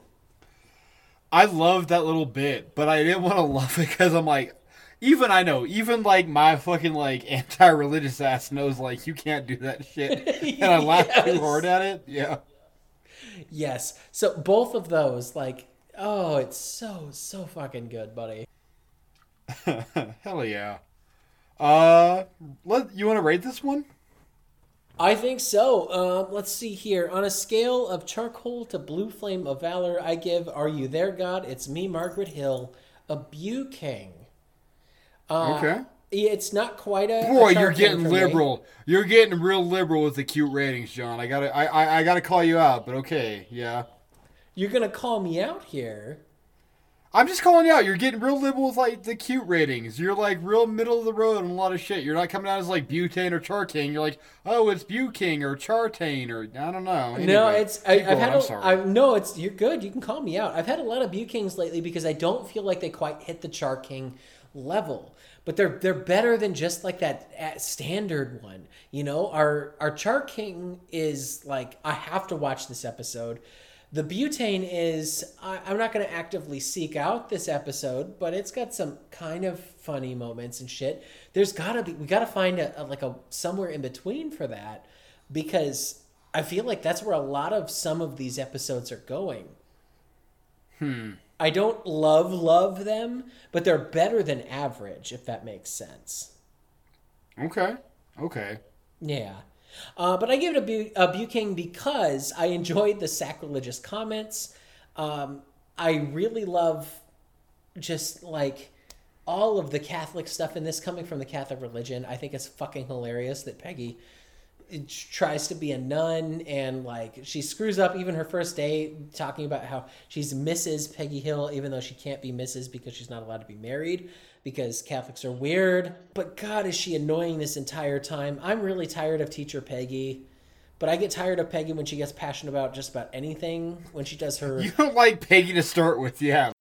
I love that little bit, but I didn't want to love it because I'm like, even I know, even like my fucking like anti-religious ass knows like you can't do that shit, and I laughed Yes. too hard at it. Yeah. Yes. So both of those, like, oh, it's so so fucking good, buddy. Hell yeah. Uh, let you want to rate this one? I think so. Um, let's see here. On a scale of charcoal to blue flame of valor, I give "Are You There, God?" It's me, Margaret Hill, a Bew King. Uh, Okay. It's not quite a. a Boy, you're getting for me. liberal. You're getting real liberal with the cute ratings, John. I gotta, I, I, I gotta call you out. But okay, yeah. You're gonna call me out here. I'm just calling you out. You're getting real liberal with like the cute ratings. You're like real middle of the road on a lot of shit. You're not coming out as like butane or char king. You're like, oh, it's Buking or chartane or I don't know. no, it's I, I've had. A, sorry. I, no, it's you're good. You can call me out. I've had a lot of Bew Kings lately because I don't feel like they quite hit the Char King level. But they're they're better than just like that standard one. You know, our our Char King is like I have to watch this episode. The butane is I, I'm not going to actively seek out this episode, but it's got some kind of funny moments and shit. There's got to be we got to find a, a like a somewhere in between for that because I feel like that's where a lot of some of these episodes are going. Hmm. I don't love love them, but they're better than average, if that makes sense. Okay. Okay. Yeah. Uh, but I give it a, Bu- a Buking because I enjoyed the sacrilegious comments. Um, I really love just like all of the Catholic stuff in this coming from the Catholic religion. I think it's fucking hilarious that Peggy tries to be a nun and like she screws up even her first day talking about how she's Mrs. Peggy Hill even though she can't be Mrs. because she's not allowed to be married because Catholics are weird. But God, is she annoying this entire time? I'm really tired of teacher Peggy. But I get tired of Peggy when she gets passionate about just about anything. When she does her, You don't like Peggy to start with, yeah.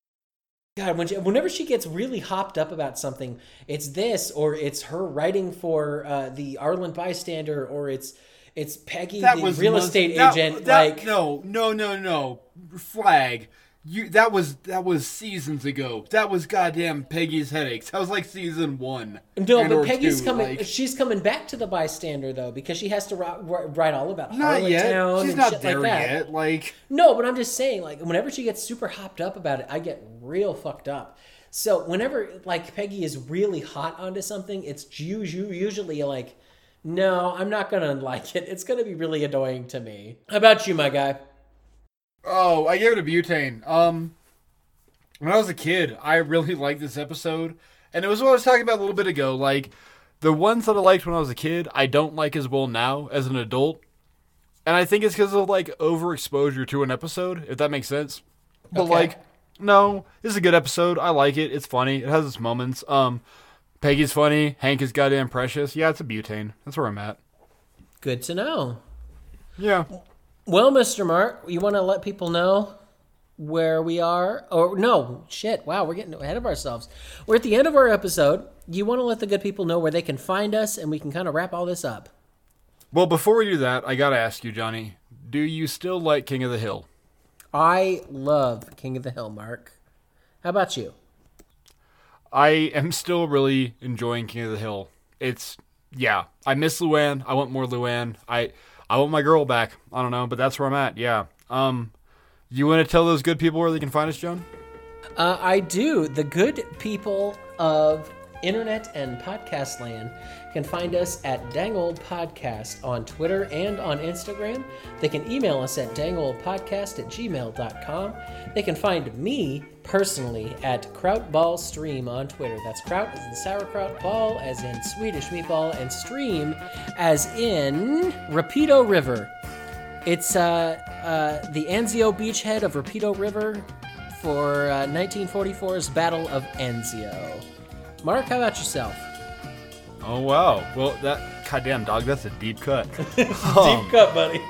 God, when she, whenever she gets really hopped up about something, it's this or it's her writing for uh, the Arlen bystander or it's it's Peggy, That the real months- estate agent. that- like, no, no, no, no. Flag. You that was that was seasons ago. That was goddamn Peggy's headaches. That was like season one. no, but Peggy's two, coming. like- she's coming back to the bystander though because she has to ri- ri- write all about not yet. Harleytown She's and not shit there like that. yet. Like No, but I'm just saying, like, whenever she gets super hopped up about it, I get real fucked up. So whenever like Peggy is really hot onto something, it's usually like, no, I'm not gonna like it. It's gonna be really annoying to me. How about you, my guy? Oh, I gave it a butane. Um, when I was a kid, I really liked this episode, and it was what I was talking about a little bit ago. Like the ones that I liked when I was a kid, I don't like as well now as an adult, and I think it's because of like overexposure to an episode, if that makes sense. But Okay. like, no, this is a good episode. I like it. It's funny. It has its moments. Um, Peggy's funny. Hank is goddamn precious. Yeah, it's a butane. That's where I'm at. Good to know. Yeah. Well, Mr. Mark, you want to let people know where we are? Or no, shit. Wow, we're getting ahead of ourselves. We're at the end of our episode. You want to let the good people know where they can find us, and we can kind of wrap all this up. Well, before we do that, I gotta ask you, Jonny. Do you still like King of the Hill? I love King of the Hill, Mark. How about you? I am still really enjoying King of the Hill. It's yeah. I miss Luanne. I want more Luanne. I I want my girl back. I don't know, but that's where I'm at. Yeah. Um, you want to tell those good people where they can find us, John? Uh, I do. The good people of internet and podcast land can find us at Dang Old Podcast on Twitter and on Instagram. They can email us at dangoldpodcast at gmail.com. They can find me personally at Krautball Stream on Twitter. That's Kraut as in sauerkraut, ball as in Swedish meatball, and stream as in Rapido River. It's uh, uh, the Anzio beachhead of Rapido River for uh, 1944's Battle of Anzio. Mark, how about yourself? Oh wow. Well, that goddamn dog. That's a deep cut. Deep cut, buddy.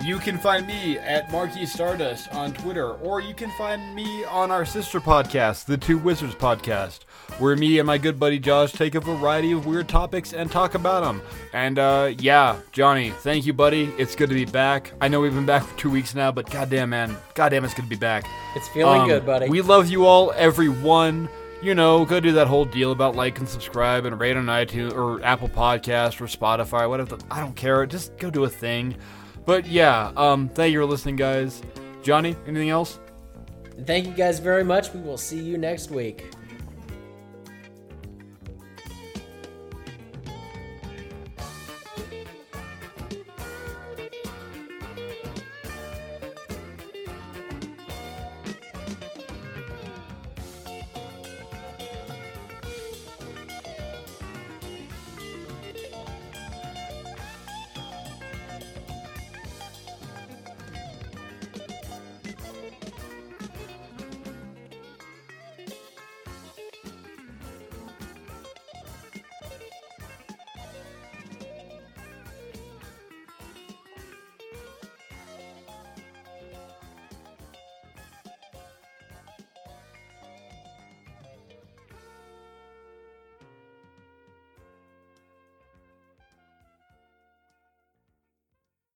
You can find me at Marquis Stardust on Twitter, or you can find me on our sister podcast, the Two Wizards Podcast, where me and my good buddy Josh take a variety of weird topics and talk about them. And uh, yeah, Jonny, thank you, buddy. It's good to be back. I know we've been back for two weeks now, but goddamn, man, goddamn, it's good to be back. It's feeling Um, good, buddy. We love you all, everyone. You know, go do that whole deal about like and subscribe and rate on iTunes or Apple Podcast or Spotify, whatever. the- I don't care. Just go do a thing. But yeah, um, thank you for listening, guys. Jonny, anything else? Thank you guys very much. We will see you next week.